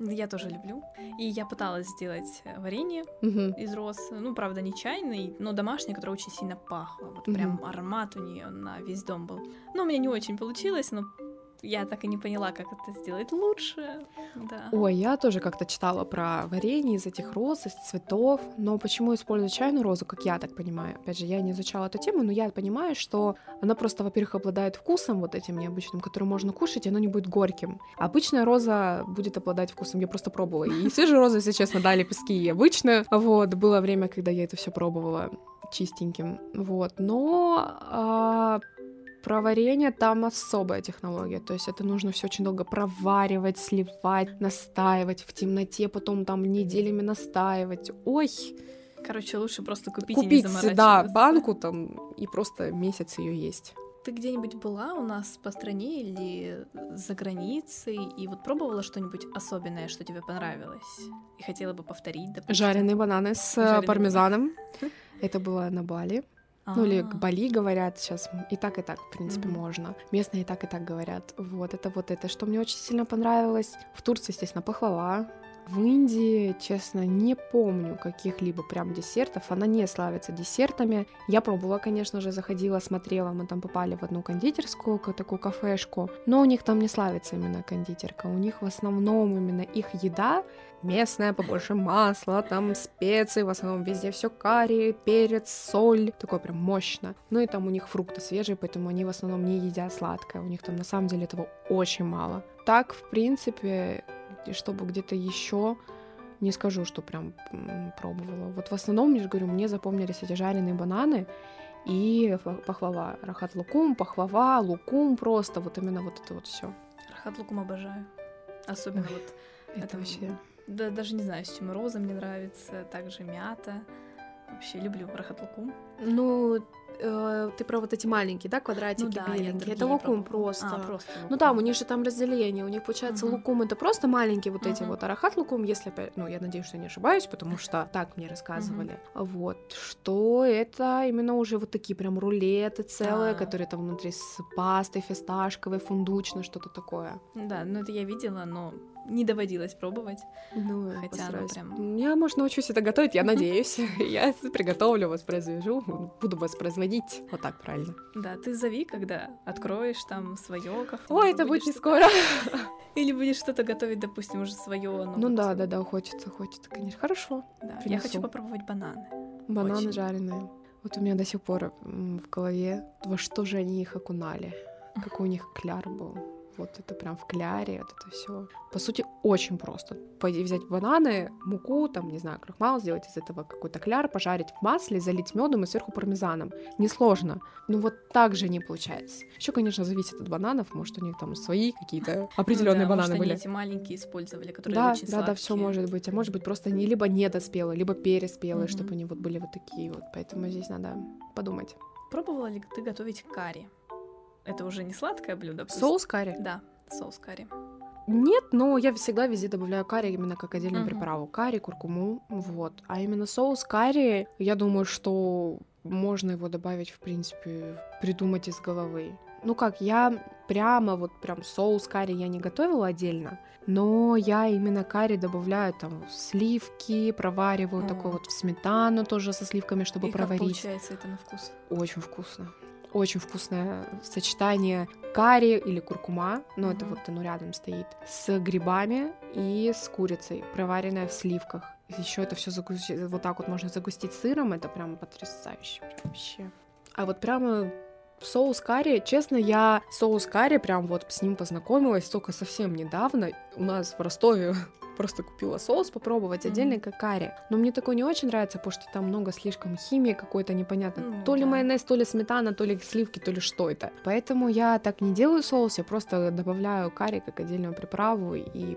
Я тоже люблю. И я пыталась сделать э, варенье Мгм. из роз. Ну, правда, не чайный, но домашний, который очень сильно пахло. Вот прям аромат у нее на весь дом был. Но у меня не очень получилось, но я так и не поняла, как это сделать лучше. Да. Ой, я тоже как-то читала про варенье из этих роз, из цветов, но почему используют чайную розу, как я так понимаю? Опять же, я не изучала эту тему, но я понимаю, что она просто, во-первых, обладает вкусом вот этим необычным, который можно кушать, и оно не будет горьким. Обычная роза будет обладать вкусом, я просто пробовала. И свежие розы, если честно, дали пески и обычную. Вот, было время, когда я это все пробовала чистеньким. Вот, но а, про варенье там особая технология, то есть это нужно все очень долго проваривать, сливать, настаивать в темноте, потом там неделями настаивать. Ой, Короче, лучше просто купить, и не купить, да, банку там и просто месяц ее есть. Ты где-нибудь была у нас по стране или за границей и вот пробовала что-нибудь особенное, что тебе понравилось? И хотела бы повторить, допустим? Жареные бананы с э, Жареные пармезаном. Это было на Бали. Ну или А, к Бали говорят сейчас. И так, и так, в принципе, можно. Местные и так, и так говорят. Вот это вот это, что мне очень сильно понравилось. В Турции, естественно, пахлава. В Индии, честно, не помню каких-либо прям десертов. Она не славится десертами. Я пробовала, конечно же, заходила, смотрела. Мы там попали в одну кондитерскую, такую кафешку. Но у них там не славится именно кондитерка. У них в основном именно их еда местная, побольше масла, там специи, в основном везде все карри, перец, соль, такое прям мощно. Ну и там у них фрукты свежие, поэтому они в основном не едят сладкое, у них там на самом деле этого очень мало. Так, в принципе, чтобы где-то еще не скажу, что прям пробовала. Вот в основном, я же говорю, мне запомнились эти жареные бананы и пахлава. Рахат лукум, пахлава, лукум просто, вот именно вот это вот все. Рахат лукум обожаю. Особенно Ой, вот, Это, Это вообще... да, даже не знаю, с чем роза мне нравится, также мята. Вообще люблю рахат лукум. Ну, э, ты про вот эти маленькие, да, квадратики Ну да, беленькие. Это лукум просто. А, просто Ну лукум. да, у них же там разделение. У них получается Мгм. лукум это просто маленькие вот эти Мгм. вот. Арахат лукум, если опять, ну я надеюсь, что я не ошибаюсь, потому что так мне рассказывали. Вот что это именно уже вот такие прям рулеты целые, А. которые там внутри с пастой фисташковой, фундучной, что-то такое. Да, ну это я видела, но не доводилось пробовать. Ну, Хотя оно прям- Я, может, научусь это готовить, я надеюсь. Я приготовлю, воспроизвяжу, буду воспроизводить. Вот так правильно. Да, ты зови, когда откроешь там свое кафе. Ой, это будет не скоро. Или будешь что-то готовить, допустим, уже свое. Ну да, да, да, хочется, хочется, конечно. Хорошо. Да, Я хочу попробовать бананы. Бананы жареные. Вот у меня до сих пор в голове, во что же они их окунали. Какой у них кляр был. Вот это прям в кляре, вот это все. По сути, очень просто. Взять бананы, муку, там, не знаю, крахмал, сделать из этого какой-то кляр, пожарить в масле, залить медом и сверху пармезаном. Несложно. Но вот так же не получается. Еще, конечно, зависит от бананов. Может, у них там свои какие-то определенные Ну да, бананы может, были. они эти маленькие использовали, которые Да, очень да, да, все сладкие. может быть. А может быть, просто они либо недоспелые, либо переспелые, Мгм. чтобы они вот были вот такие вот. Поэтому здесь надо подумать. Пробовала ли ты готовить карри? Это уже не сладкое блюдо? пусть- Соус карри? Да, соус карри. нет, но я всегда везде добавляю карри именно как отдельную Мгм. приправу. Карри, куркуму, вот. А именно соус карри, я думаю, что можно его добавить, в принципе, придумать из головы. Ну как, я прямо вот прям соус карри я не готовила отдельно, но я именно карри добавляю там сливки, провариваю О. такой вот в сметану тоже со сливками, чтобы И как проварить. получается это на вкус? Очень вкусно. Очень вкусное сочетание карри или куркума, ну это вот оно рядом стоит, с грибами и с курицей, проваренная в сливках. Еще это все вот так вот можно загустить сыром, это прям потрясающе прям вообще. А вот прямо соус карри, честно, я соус карри прям вот с ним познакомилась только совсем недавно. У нас в Ростове просто купила соус попробовать Мгм. отдельно как карри. Но мне такой не очень нравится, потому что там много слишком химии какой-то непонятно. Ну, то ли да. майонез, то ли сметана, то ли сливки, то ли что это. Поэтому я так не делаю соус, я просто добавляю карри как отдельную приправу и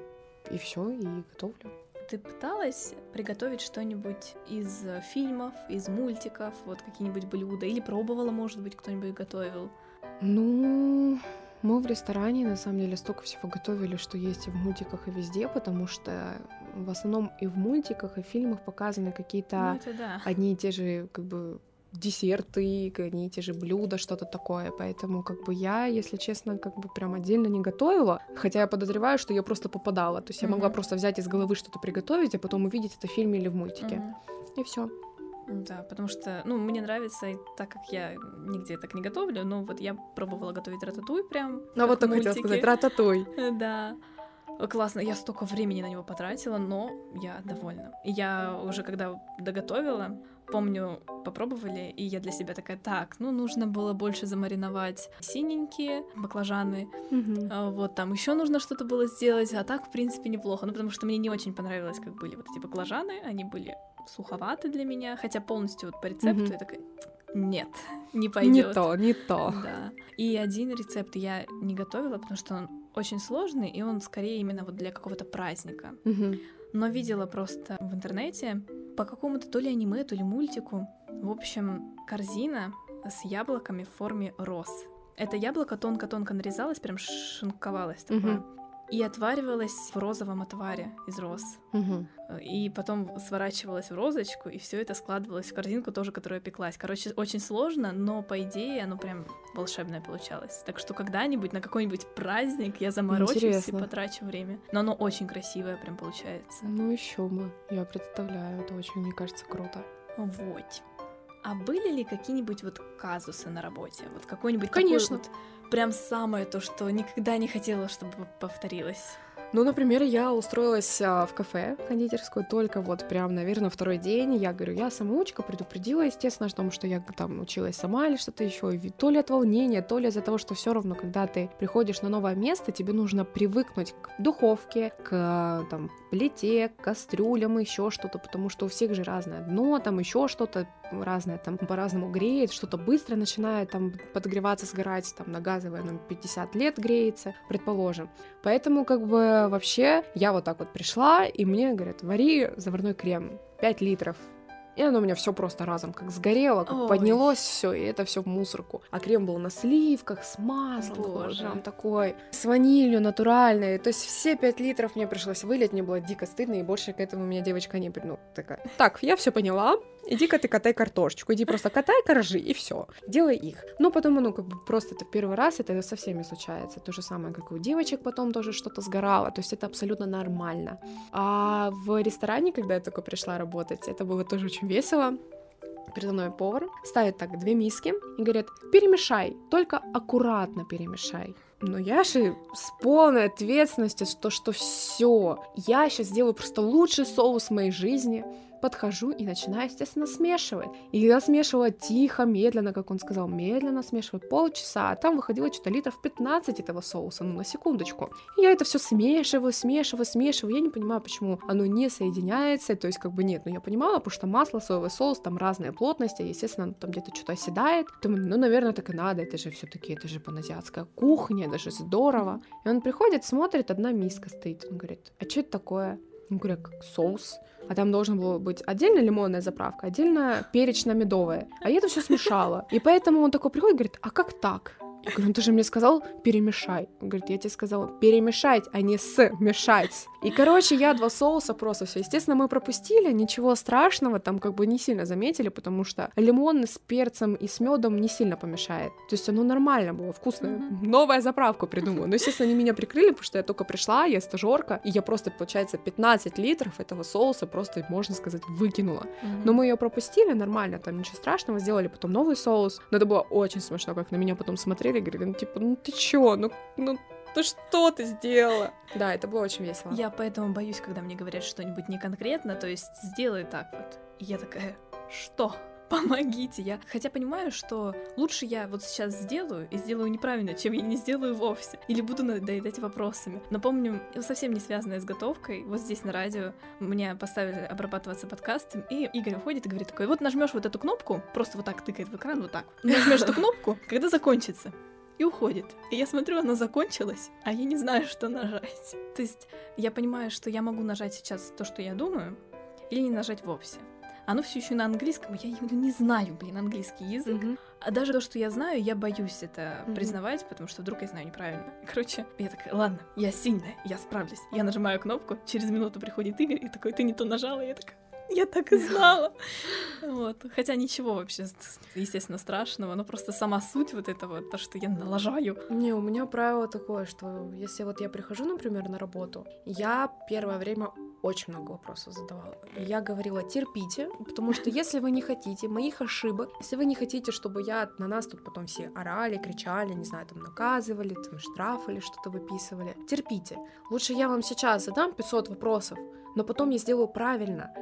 и все, и готовлю. Ты пыталась приготовить что-нибудь из э, фильмов, из мультиков, вот какие-нибудь блюда, или пробовала, может быть, кто-нибудь готовил? Ну, мы в ресторане на самом деле столько всего готовили, что есть и в мультиках, и везде, потому что в основном и в мультиках, и в фильмах показаны какие-то Ну, да. одни и те же, как бы, десерты, одни и те же блюда, что-то такое. Поэтому, как бы, я, если честно, как бы прям отдельно не готовила. Хотя я подозреваю, что я просто попадала. То есть я могла просто взять из головы что-то приготовить, а потом увидеть это в фильме или в мультике. Мгм. И все. Да, потому что, ну, мне нравится, и так как я нигде так не готовлю, но вот я пробовала готовить рататуй прям. Ну вот только хотела мультике. сказать, рататуй. Да. Классно, я столько времени на него потратила, но я довольна. И я уже когда доготовила, помню, попробовали, и я для себя такая, так, ну нужно было больше замариновать синенькие баклажаны, а, вот там еще нужно что-то было сделать, а так, в принципе, неплохо. Ну, потому что мне не очень понравилось, как были вот эти баклажаны, они были суховаты для меня, хотя полностью вот по рецепту Мгм. я такая, нет, не Не пойдет. то, не то. Да. И один рецепт я не готовила, потому что он очень сложный, и он скорее именно вот для какого-то праздника. Мгм. Но видела просто в интернете по какому-то то ли аниме, то ли мультику. В общем, корзина с яблоками в форме роз. Это яблоко тонко-тонко нарезалось, прям шинковалось такое. Мгм. И отваривалось в розовом отваре из роз. Мгм. И потом сворачивалось в розочку, и все это складывалось в корзинку тоже, которая пеклась. Короче, очень сложно, но по идее оно прям волшебное получалось. Так что когда-нибудь на какой-нибудь праздник я заморочусь Интересно. и потрачу время. Но оно очень красивое прям получается. Ну еще бы, я представляю, это очень, мне кажется, круто. Вот. А были ли какие-нибудь вот казусы на работе? Вот какой-нибудь такой Конечно. вот прям самое то, что никогда не хотела, чтобы повторилось? Ну, например, я устроилась а, в кафе кондитерскую только вот прям, наверное, второй день. Я говорю, я самоучка, предупредила, естественно, о том, что я там училась сама или что-то еще. И то ли от волнения, то ли из-за того, что все равно, когда ты приходишь на новое место, тебе нужно привыкнуть к духовке, к там плите, к кастрюлям, еще что-то, потому что у всех же разное дно, там еще что-то разное, там по-разному греет, что-то быстро начинает там подогреваться, сгорать, там на газовой, ну, 50 лет греется, предположим. Поэтому как бы вообще я вот так вот пришла, и мне говорят, вари заварной крем 5 литров. И оно у меня все просто разом как сгорело, как Ой. поднялось все, и это все в мусорку. А крем был на сливках, с маслом, Боже. прям такой, с ванилью натуральной. То есть все 5 литров мне пришлось вылить, мне было дико стыдно, и больше к этому меня девочка не ну, такая. Так, я все поняла, иди-ка ты катай картошечку, иди просто катай коржи, и все. Делай их. Но потом, ну, как бы просто это первый раз, это со всеми случается. То же самое, как и у девочек потом тоже что-то сгорало. То есть это абсолютно нормально. А в ресторане, когда я только пришла работать, это было тоже очень весело. Передо мной повар ставит так две миски и говорит, перемешай, только аккуратно перемешай. Но я же с полной ответственностью, что, что все, я сейчас сделаю просто лучший соус в моей жизни, подхожу и начинаю, естественно, смешивать. И я смешивала тихо, медленно, как он сказал, медленно смешивать полчаса, а там выходило что-то литров 15 этого соуса, ну на секундочку. И я это все смешиваю, смешиваю, смешиваю. Я не понимаю, почему оно не соединяется, то есть как бы нет, но я понимала, потому что масло, соевый соус, там разные плотности, естественно, оно там где-то что-то оседает. Думаю, ну, наверное, так и надо, это же все таки это же паназиатская кухня, это же здорово. И он приходит, смотрит, одна миска стоит, он говорит, а что это такое? Я говорю, как соус. А там должен был быть отдельно лимонная заправка, отдельно перечно-медовая. А я это все смешала. И поэтому он такой приходит и говорит, а как так? Я говорю, ну ты же мне сказал перемешай. Он говорит, я тебе сказала перемешать, а не смешать. И, короче, я два соуса просто все. Естественно, мы пропустили, ничего страшного, там как бы не сильно заметили, потому что лимон с перцем и с медом не сильно помешает. То есть оно нормально было, вкусно. Mm-hmm. Новая заправку придумала. Но, естественно, они меня прикрыли, потому что я только пришла, я стажерка, и я просто, получается, 15 литров этого соуса просто, можно сказать, выкинула. Mm-hmm. Но мы ее пропустили нормально, там ничего страшного, сделали потом новый соус. Но это было очень смешно, как на меня потом смотрели, говорили, ну типа, ну ты чё, ну, ну ну что ты сделала? Да, это было очень весело. Я поэтому боюсь, когда мне говорят что-нибудь не конкретно, то есть сделай так вот. И я такая, что? Помогите, я. Хотя понимаю, что лучше я вот сейчас сделаю и сделаю неправильно, чем я не сделаю вовсе. Или буду надоедать вопросами. Но помню, совсем не связанное с готовкой, вот здесь на радио мне поставили обрабатываться подкастом, и Игорь уходит и говорит такой, вот нажмешь вот эту кнопку, просто вот так тыкает в экран, вот так. Нажмешь эту кнопку, когда закончится и уходит. И я смотрю, оно закончилось, а я не знаю, что нажать. То есть я понимаю, что я могу нажать сейчас то, что я думаю, или не нажать вовсе. Оно все еще на английском, я не знаю, блин, английский язык. Mm-hmm. А даже то, что я знаю, я боюсь это mm-hmm. признавать, потому что вдруг я знаю неправильно. Короче, я такая, ладно, я сильная, я справлюсь. Я нажимаю кнопку, через минуту приходит Игорь и такой, ты не то нажала, я такая, я так и знала. Вот. Хотя ничего вообще, естественно, страшного, но просто сама суть вот этого, то, что я налажаю. Не, у меня правило такое, что если вот я прихожу, например, на работу, я первое время очень много вопросов задавала. Я говорила, терпите, потому что если вы не хотите моих ошибок, если вы не хотите, чтобы я на нас тут потом все орали, кричали, не знаю, там наказывали, там штрафы или что-то выписывали, терпите. Лучше я вам сейчас задам 500 вопросов, но потом я сделаю правильно.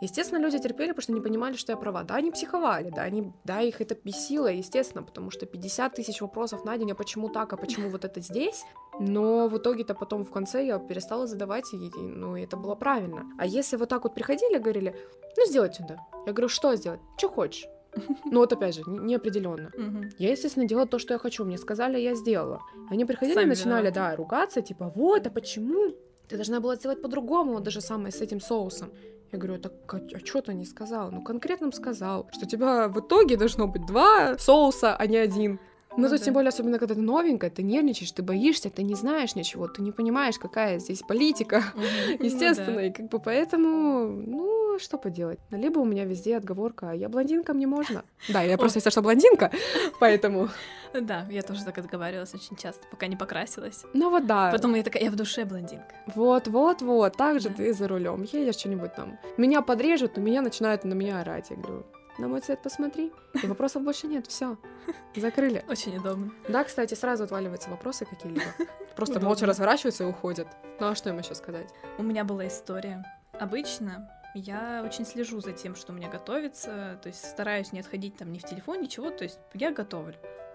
Естественно, люди терпели, потому что не понимали, что я права. Да, они психовали, да, они, да, их это бесило, естественно, потому что 50 тысяч вопросов на день, а почему так, а почему вот это здесь? Но в итоге-то потом в конце я перестала задавать, и, ну, это было правильно. А если вот так вот приходили, говорили, ну, сделать сюда. Я говорю, что сделать? Что хочешь? Ну вот опять же, неопределенно. Я, естественно, делала то, что я хочу. Мне сказали, я сделала. Они приходили и начинали, да, ругаться, типа, вот, а почему? Ты должна была сделать по-другому, вот даже самое с этим соусом. Я говорю, так а, а что ты не сказал? Ну, конкретным сказал, что у тебя в итоге должно быть два соуса, а не один. Ну, ну то да. тем более, особенно когда ты новенькая, ты нервничаешь, ты боишься, ты не знаешь ничего, ты не понимаешь, какая здесь политика, естественно, ну, да. и как бы поэтому, ну, что поделать. Либо у меня везде отговорка, я блондинка, мне можно. Да, я просто, если что, блондинка, поэтому... Да, я тоже так отговаривалась очень часто, пока не покрасилась. Ну вот да. Потом я такая, я в душе блондинка. Вот, вот, вот, так же ты за рулем едешь что-нибудь там. Меня подрежут, но меня начинают на меня орать. Я говорю, на мой цвет посмотри. И вопросов больше нет, все. Закрыли. Очень удобно. Да, кстати, сразу отваливаются вопросы какие-либо. Просто молча разворачиваются и уходят. Ну а что им еще сказать? У меня была история. Обычно я очень слежу за тем, что у меня готовится, то есть стараюсь не отходить там ни в телефон, ничего, то есть я готовлю.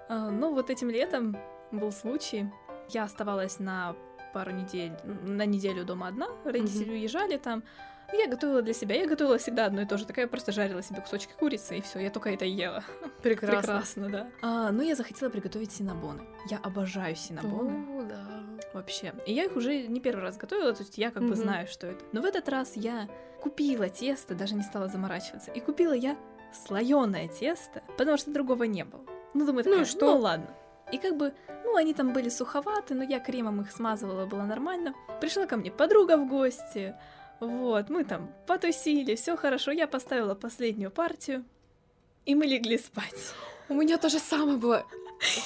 А, но вот этим летом был случай, я оставалась на пару недель, на неделю дома одна, родители mm-hmm. уезжали там, я готовила для себя. Я готовила всегда одно и то же. Такая просто жарила себе кусочки курицы, и все, я только это ела. Прекрасно. Прекрасно, да. А, но я захотела приготовить синабоны. Я обожаю синабоны. О, да. Вообще. И я их уже не первый раз готовила, то есть я как mm-hmm. бы знаю, что это. Но в этот раз я купила тесто, даже не стала заморачиваться. И купила я слоеное тесто, потому что другого не было. Ну, думаю, такая, ну, что? ну ладно. И как бы, ну, они там были суховаты, но я кремом их смазывала, было нормально. Пришла ко мне подруга в гости, вот, мы там потусили, все хорошо, я поставила последнюю партию, и мы легли спать. У меня то же самое было.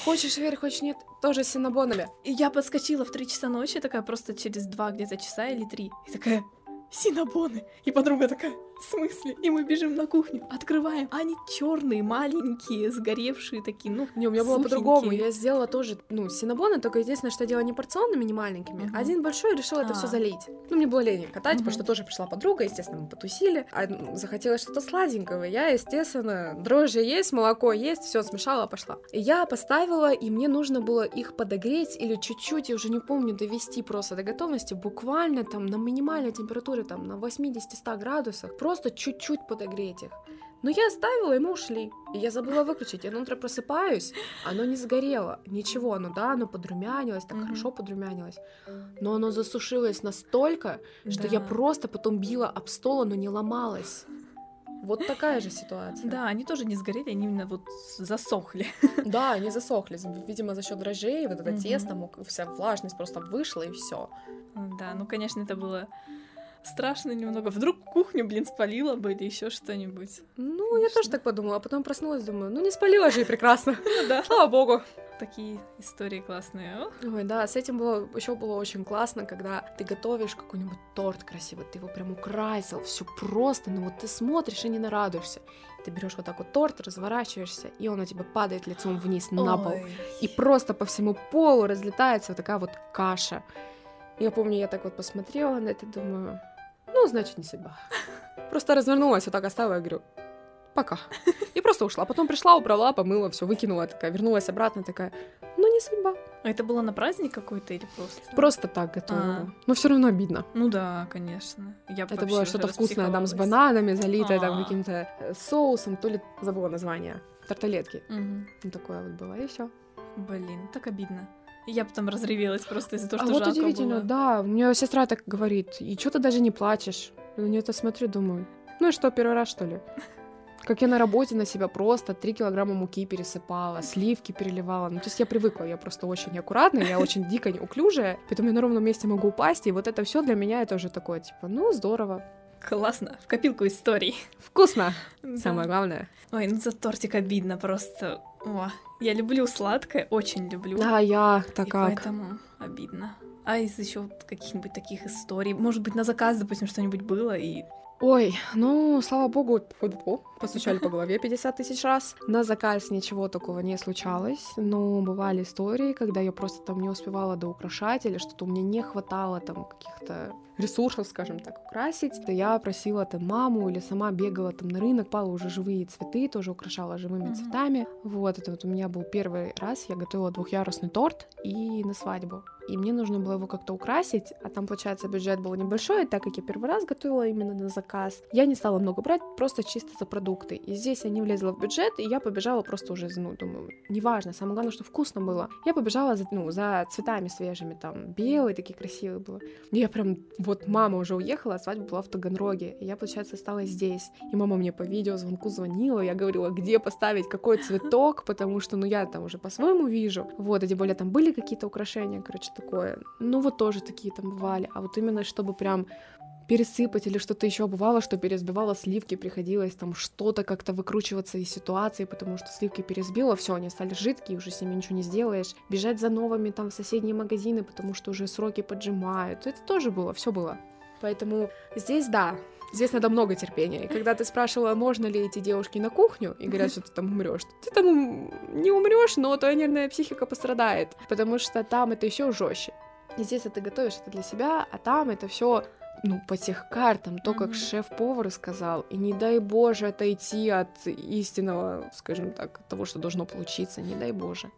Хочешь верь, хочешь нет, тоже с синабонами. И я подскочила в три часа ночи, такая просто через два где-то часа или три. И такая, синабоны. И подруга такая, в смысле? И мы бежим на кухню, открываем. Они черные, маленькие, сгоревшие такие, ну, Не, у меня было по-другому. Я сделала тоже, ну, синабоны, только единственное, что я делала не порционными, не маленькими. Uh-huh. Один большой решил это все а. залить. Ну, мне было лень катать, uh-huh. потому что тоже пришла подруга, естественно, мы потусили. А захотелось что-то сладенького. Я, естественно, дрожжи есть, молоко есть, все смешала, пошла. И я поставила, и мне нужно было их подогреть или чуть-чуть, я уже не помню, довести просто до готовности, буквально там на минимальной температуре, там на 80-100 градусах просто чуть-чуть подогреть их. Но я оставила, и мы ушли. И я забыла выключить. Я на утро просыпаюсь, оно не сгорело. Ничего, оно, да, оно подрумянилось, так mm-hmm. хорошо подрумянилось. Но оно засушилось настолько, что да. я просто потом била об стол, оно не ломалось. Вот такая же ситуация. Да, они тоже не сгорели, они именно вот засохли. Да, они засохли, видимо, за счет дрожжей, вот это Мгм. тесто, мог- вся влажность просто вышла и все. Да, ну, конечно, это было страшно немного. Вдруг кухню, блин, спалила бы или еще что-нибудь. Ну, я тоже Конечно. так подумала, а потом проснулась, думаю, ну не спалила же и прекрасно. Ну да, Слава богу. такие истории классные. Ой, да, с этим было еще было очень классно, когда ты готовишь какой-нибудь торт красивый, ты его прям украсил, все просто, ну вот ты смотришь и не нарадуешься. Ты берешь вот так вот торт, разворачиваешься, и он у тебя падает лицом вниз на пол. И просто по всему полу разлетается вот такая вот каша. Я помню, я так вот посмотрела на это, думаю, ну, значит, не судьба. Просто развернулась, вот так оставила, я говорю, пока. И просто ушла. Потом пришла, убрала, помыла, все выкинула, такая, вернулась обратно, такая, ну, не судьба. А это было на праздник какой-то или просто? Просто так готовила. А. Но все равно обидно. Ну да, конечно. Я Это было что-то вкусное, там с бананами, залитое там А. каким-то э, соусом, то ли забыла название. Тарталетки. Мгм. Ну, такое вот было, и все. Блин, так обидно. И Я потом разревелась просто из-за того, а что вот жалко удивительно, было. да. У меня сестра так говорит. И что ты даже не плачешь? Я на нее это смотрю, думаю, ну и что, первый раз, что ли? Как я на работе на себя просто 3 килограмма муки пересыпала, сливки переливала. Ну, то есть я привыкла, я просто очень аккуратная, я очень дико неуклюжая, поэтому я на ровном месте могу упасть, и вот это все для меня это уже такое, типа, ну, здорово, Классно, в копилку историй. вкусно, Да. самое главное. Ой, ну за тортик обидно просто. О, я люблю сладкое, очень люблю. Да, я так И как. поэтому обидно. А из еще каких-нибудь таких историй, может быть, на заказ, допустим, что-нибудь было, и Ой, ну, слава богу, фу-фу, постучали по голове 50 тысяч раз. На заказ ничего такого не случалось, но бывали истории, когда я просто там не успевала доукрашать или что-то у меня не хватало там каких-то ресурсов, скажем так, украсить. Я просила там маму или сама бегала там на рынок, пала уже живые цветы, тоже украшала живыми Мгм. цветами. Вот, это вот у меня был первый раз, я готовила двухъярусный торт и на свадьбу. И мне нужно было его как-то украсить, а там, получается, бюджет был небольшой, так как я первый раз готовила именно на заказ. Я не стала много брать, просто чисто за продукты. И здесь я не влезла в бюджет, и я побежала просто уже, ну, думаю, неважно, самое главное, что вкусно было. Я побежала за, ну, за цветами свежими, там, белые такие красивые было. И я прям, вот мама уже уехала, а свадьба была в Таганроге, и я, получается, осталась здесь. И мама мне по видеозвонку звонила, я говорила, где поставить какой цветок, потому что, ну, я там уже по-своему вижу. Вот, и тем более там были какие-то украшения, короче, такое. Ну, вот тоже такие там бывали. А вот именно, чтобы прям пересыпать или что-то еще бывало, что пересбивало сливки, приходилось там что-то как-то выкручиваться из ситуации, потому что сливки пересбило, все, они стали жидкие, уже с ними ничего не сделаешь. Бежать за новыми там в соседние магазины, потому что уже сроки поджимают. Это тоже было, все было. Поэтому здесь да, Здесь надо много терпения. И когда ты спрашивала, можно ли идти девушки на кухню, и говорят, что ты там умрешь, ты там не умрешь, но твоя нервная психика пострадает, потому что там это еще жестче. И здесь ты готовишь это для себя, а там это все ну, по тех картам, то, как Мгм. шеф-повар сказал, и не дай боже отойти от истинного, скажем так, того, что должно получиться, не дай боже.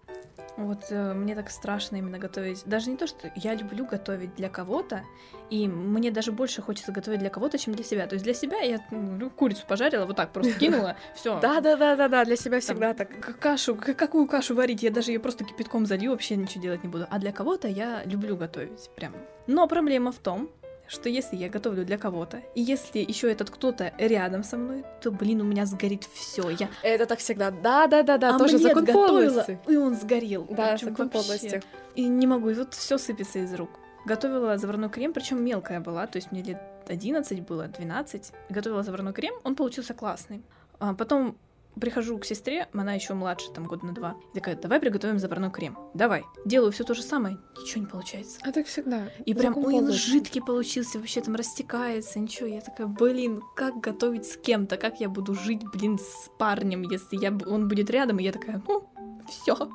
Вот э, мне так страшно именно готовить. Даже не то, что я люблю готовить для кого-то, и мне даже больше хочется готовить для кого-то, чем для себя. То есть для себя я ну, курицу пожарила, вот так просто кинула, все. Да-да-да-да-да, для себя всегда так. Кашу, какую кашу варить? Я даже ее просто кипятком залью, вообще ничего делать не буду. А для кого-то я люблю готовить, прям. Но проблема в том, что если я готовлю для кого-то, и если еще этот кто-то рядом со мной, то, блин, у меня сгорит все. Я Это так всегда. Да-да-да-да, тоже омлет закон готовила, и он сгорел. Да, Причём закон вообще. И не могу, и вот все сыпется из рук. Готовила заварной крем, причем мелкая была, то есть мне лет 11 было, 12. Готовила заварной крем, он получился классный. А потом прихожу к сестре, она еще младше, там год на два. И такая, давай приготовим заварной крем. Давай. Делаю все то же самое, ничего не получается. А так всегда. И прям, ой, он жидкий получился, вообще там растекается, ничего. Я такая, блин, как готовить с кем-то? Как я буду жить, блин, с парнем, если я, он будет рядом? И я такая, ну, все,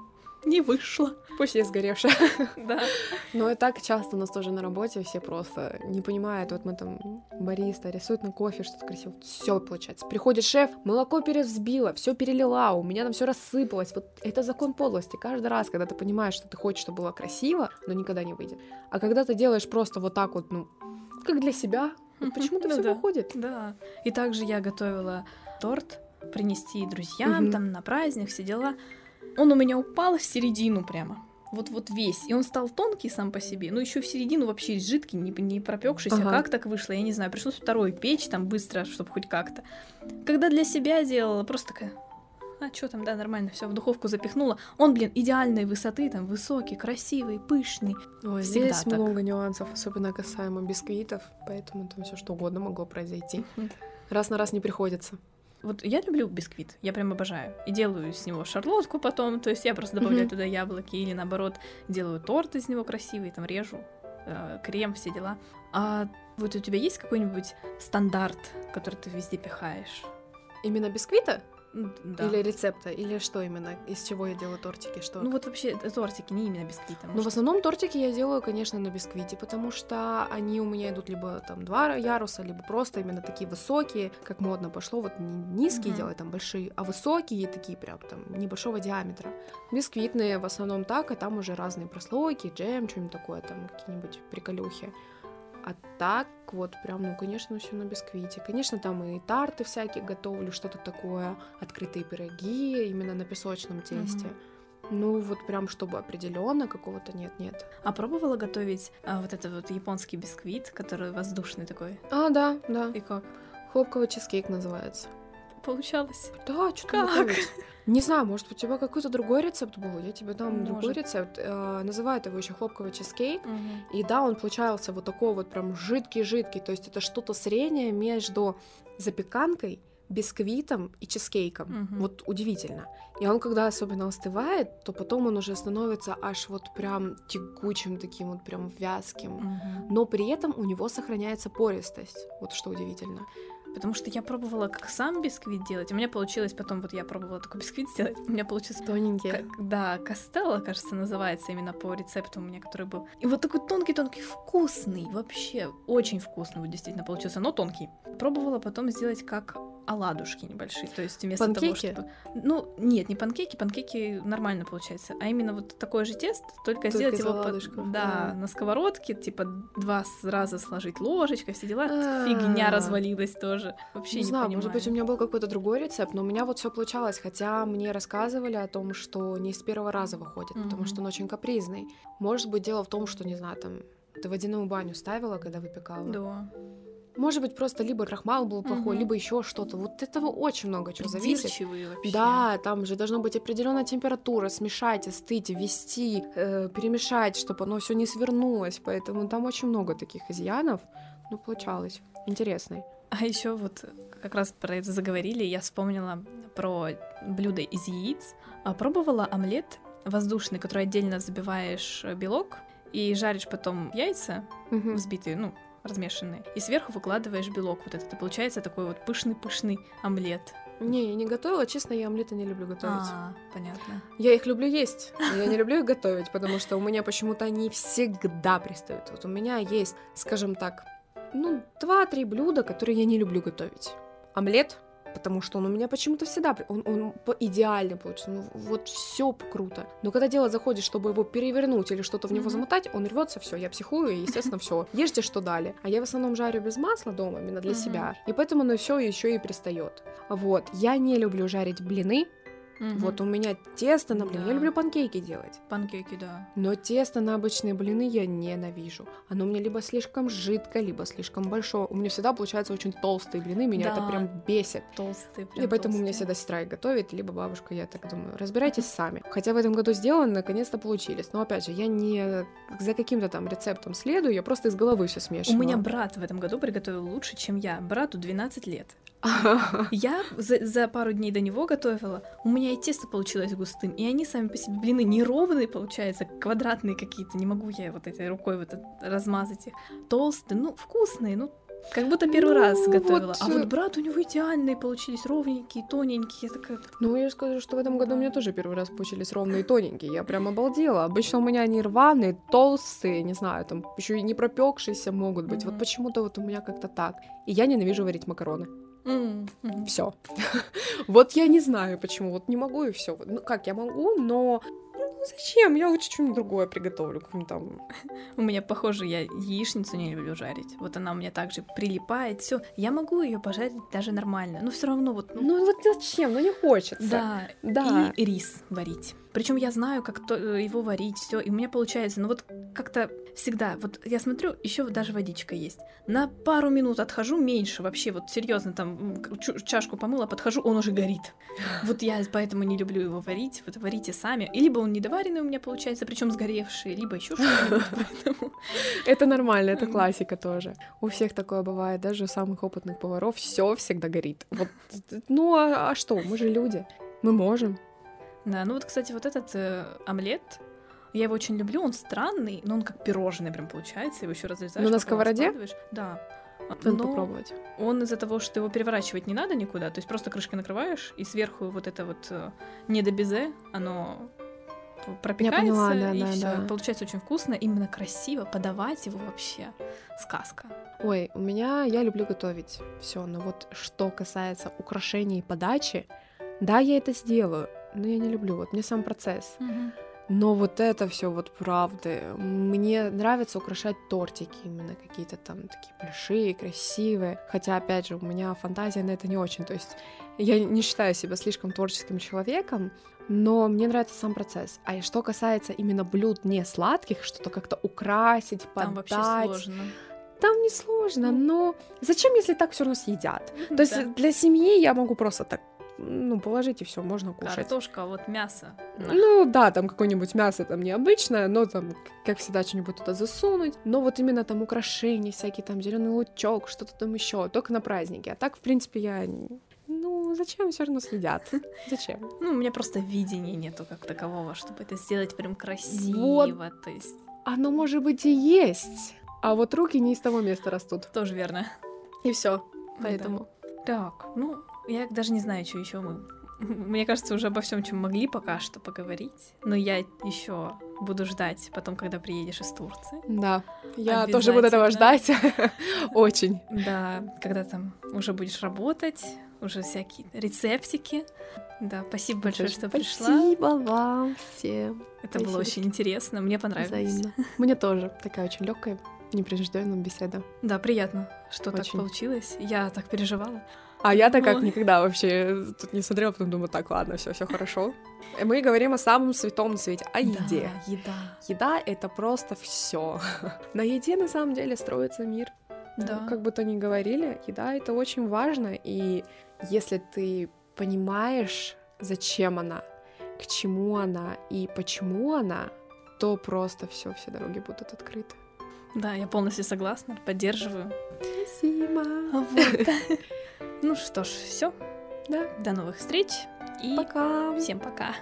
не вышло. Пусть я сгоревшая. Да. Но и так часто у нас тоже на работе все просто не понимают. Вот мы там бариста рисует на кофе что-то красиво. Все получается. Приходит шеф, молоко перевзбила, все перелила, у меня там все рассыпалось. Вот это закон подлости. Каждый раз, когда ты понимаешь, что ты хочешь, чтобы было красиво, но никогда не выйдет. А когда ты делаешь просто вот так вот, ну, как для себя, вот почему-то Ну все выходит. Да. И также я готовила торт принести друзьям там на праздник, все дела. Он у меня упал в середину прямо. вот вот весь, и он стал тонкий сам по себе, но еще в середину вообще жидкий, не, не пропекшийся. Ага. Как так вышло, я не знаю. Пришлось второй печь там быстро, чтобы хоть как-то. Когда для себя делала, просто такая. А что там, да, нормально, все в духовку запихнула. Он, блин, идеальной высоты, там, высокий, красивый, пышный. Ой, Всегда здесь так. много нюансов, особенно касаемо бисквитов, поэтому там все что угодно могло произойти. Раз на раз не приходится. Вот я люблю бисквит, я прям обожаю. И делаю с него шарлотку потом, то есть я просто добавляю Мгм. туда яблоки, или наоборот, делаю торт из него красивый, там режу, э, крем, все дела. А вот у тебя есть какой-нибудь стандарт, который ты везде пихаешь? Именно бисквита? Да. Или рецепта? Или что именно? Из чего я делаю тортики? Что? Ну вот вообще это тортики, не именно бисквита. Ну, в основном тортики я делаю, конечно, на бисквите, потому что они у меня идут либо там два яруса, либо просто именно такие высокие, как модно пошло, вот не низкие Мгм. делать там большие, а высокие такие прям там небольшого диаметра. Бисквитные в основном так, а там уже разные прослойки, джем, что-нибудь такое, там какие-нибудь приколюхи. А так вот прям, ну, конечно, все на бисквите. Конечно, там и тарты всякие готовлю, что-то такое, открытые пироги именно на песочном тесте. Ну, вот прям, чтобы определенно какого-то нет-нет. А пробовала готовить а, вот этот вот японский бисквит, который воздушный такой? А, да, да. И как? Хлопковый чизкейк называется. Получалось? Да, что Как? Не знаю, может, у тебя какой-то другой рецепт был? Я тебе дам другой Может. рецепт. Э, называют его еще хлопковый чизкейк. Мгм. И да, он получался вот такой вот прям жидкий-жидкий. То есть это что-то среднее между запеканкой, бисквитом и чизкейком. Мгм. Вот удивительно. И он, когда особенно остывает, то потом он уже становится аж вот прям тягучим, таким вот прям вязким. Мгм. Но при этом у него сохраняется пористость. Вот что удивительно. Потому что я пробовала как сам бисквит делать. У меня получилось потом, вот я пробовала такой бисквит сделать. У меня получился Тоненькие. Как- да, Костелло, кажется, называется именно по рецепту у меня, который был. И вот такой тонкий-тонкий, вкусный, вообще очень вкусный вот действительно получился, но тонкий. Пробовала потом сделать как оладушки небольшие, то есть вместо Панкейки? того, чтобы... Ну, нет, не панкейки, панкейки нормально получается, а именно вот такое же тесто, только, Только сделать его... по- Да, да. на сковородке, типа два раза сложить ложечкой, все дела. А. Фигня развалилась тоже. Вообще Не не, знаю, понимаю. может быть, у меня был какой-то другой рецепт, но у меня вот все получалось, хотя мне рассказывали о том, что не с первого раза выходит, потому что он очень капризный. Может быть, дело в том, что, не знаю, там, ты водяную баню ставила, когда выпекала? Да. Может быть, просто либо крахмал был плохой, Мгм. либо еще что-то. Вот этого очень много чего зависит. Вообще. Да, там же должна быть определенная температура, смешать, остыть, ввести, э, перемешать, чтобы оно все не свернулось. Поэтому там очень много таких изъянов. Ну, получалось. Интересный. А еще вот как раз про это заговорили, я вспомнила про блюдо из яиц. А, Пробовала омлет воздушный, который отдельно взбиваешь э, белок и жаришь потом яйца Мгм. взбитые, ну, размешанные, и сверху выкладываешь белок вот этот, и получается такой вот пышный-пышный омлет. Не, я не готовила, честно, я омлеты не люблю готовить. А, понятно. Я их люблю есть, но я не люблю их готовить, потому что у меня почему-то они всегда пристают. Вот у меня есть, скажем так, ну, два-три блюда, которые я не люблю готовить. Омлет, потому что он у меня почему-то всегда, он, он идеально получится, ну, вот все круто. Но когда дело заходит, чтобы его перевернуть или что-то в него Мгм. замотать, он рвется, все, я психую, и, естественно, все. Ешьте, что дали. А я в основном жарю без масла дома, именно для Мгм. себя. И поэтому оно все еще и пристает. Вот. Я не люблю жарить блины, Мгм. вот у меня тесто на блины. Да. Я люблю панкейки делать. Панкейки, да. Но тесто на обычные блины я ненавижу. Оно у меня либо слишком жидкое, либо слишком большое. У меня всегда получаются очень толстые блины, меня это Да. прям бесит. Толстые, И прям поэтому у меня толстые. всегда сестра их готовит, либо бабушка, я так думаю. Разбирайтесь сами. Хотя в этом году сделано, наконец-то получились. Но опять же, я не за каким-то там рецептом следую, я просто из головы все У смешиваю. меня брат в этом году приготовил лучше, чем я. Брату 12 лет. Я за, за пару дней до него готовила. У меня и тесто получилось густым, и они сами по себе блины неровные получаются, квадратные какие-то. Не могу я вот этой рукой вот размазать их. Толстые, ну вкусные, ну как будто первый Ну, раз готовила. вот, а э, вот брат у него идеальные получились, ровненькие, тоненькие. Я такая, Ну, я скажу, что в этом году у меня тоже первый раз получились ровные и тоненькие. Я прям обалдела. Обычно у меня они рваные, толстые, не знаю, там еще и не пропекшиеся могут быть. Вот Мгм. почему-то вот у меня как-то так. И я ненавижу варить макароны. «М, мгм». Все. Вот я не знаю почему. Вот не могу и все. Ну как, я могу, но ну, зачем? Я лучше что-нибудь другое приготовлю, там. У меня, похоже, я яичницу не люблю жарить. Вот она у меня также прилипает, все. Я могу ее пожарить даже нормально, но все равно вот. Ну вот зачем? Ну не хочется. Да. Да. И рис варить. Причем я знаю, как то, э, его варить, все, и у меня получается. Но вот как-то всегда, вот я смотрю, еще даже водичка есть. На пару минут отхожу меньше, вообще, вот серьезно, там чашку помыла, подхожу, он уже горит. Вот я поэтому не люблю его варить. Вот варите сами. И либо он недоваренный у меня получается, причем сгоревший, либо еще что-нибудь. Это нормально, это классика тоже. У всех такое бывает, даже у самых опытных поваров все всегда горит. Вот, ну а, а что, мы же люди, мы можем. Да, ну вот, кстати, вот этот э, омлет, я его очень люблю, он странный, но он как пирожный прям получается, его еще разрезаешь. Ну на сковороде? Да. Надо но попробовать. Он из-за того, что его переворачивать не надо никуда, то есть просто крышкой накрываешь, и сверху вот это вот э, не до безе, оно пропекается, поняла, да, и да, все. да. Получается очень вкусно, именно красиво, подавать его вообще сказка. Ой, у меня я люблю готовить все, но вот что касается украшений и подачи, да, я это сделаю, но я не люблю. Вот мне сам процесс. Угу. Но вот это все вот правды. Мне нравится украшать тортики, именно какие-то там такие большие, красивые. Хотя, опять же, у меня фантазия на это не очень. То есть я не считаю себя слишком творческим человеком, но мне нравится сам процесс. А что касается именно блюд не сладких, что-то как-то украсить, подать. Там вообще сложно. Там не сложно, но зачем, если так все равно съедят? То Да. есть для семьи я могу просто так ну, положить и все, можно кушать. Картошка, а вот мясо. Ну да, там какое-нибудь мясо там необычное, но там, как всегда, что-нибудь туда засунуть. Но вот именно там украшения всякие, там зеленый лучок, что-то там еще, только на праздники. А так, в принципе, я... Ну, зачем все равно следят? Зачем? Ну, у меня просто видения нету как такового, чтобы это сделать прям красиво. Вот. То есть Оно, может быть, и есть. А вот руки не из того места растут. тоже верно. И все. Поэтому. Так, ну, я даже не знаю, что еще мы. Мне кажется, уже обо всем, чем могли пока что поговорить. Но я еще буду ждать потом, когда приедешь из Турции. Да. Я тоже буду этого ждать. Очень. Да, когда там уже будешь работать, уже всякие рецептики. Да, спасибо большое, что пришла. Спасибо вам всем. Это было очень интересно, мне понравилось. Взаимно. Мне тоже такая очень легкая, непринужденная беседа. Да, приятно, что так получилось. Я так переживала. А я-то как Ой. никогда вообще тут не смотрела, потом думаю, так, ладно, все, все хорошо. Мы говорим о самом святом на свете, о еде. Да, еда. Еда это просто все. На еде на самом деле строится мир. Да. Как бы то ни говорили, еда это очень важно. И если ты понимаешь, зачем она, к чему она и почему она, то просто все, все дороги будут открыты. Да, я полностью согласна, поддерживаю. Спасибо. Вот. Ну что ж, все. Да. До новых встреч и Пока. всем пока.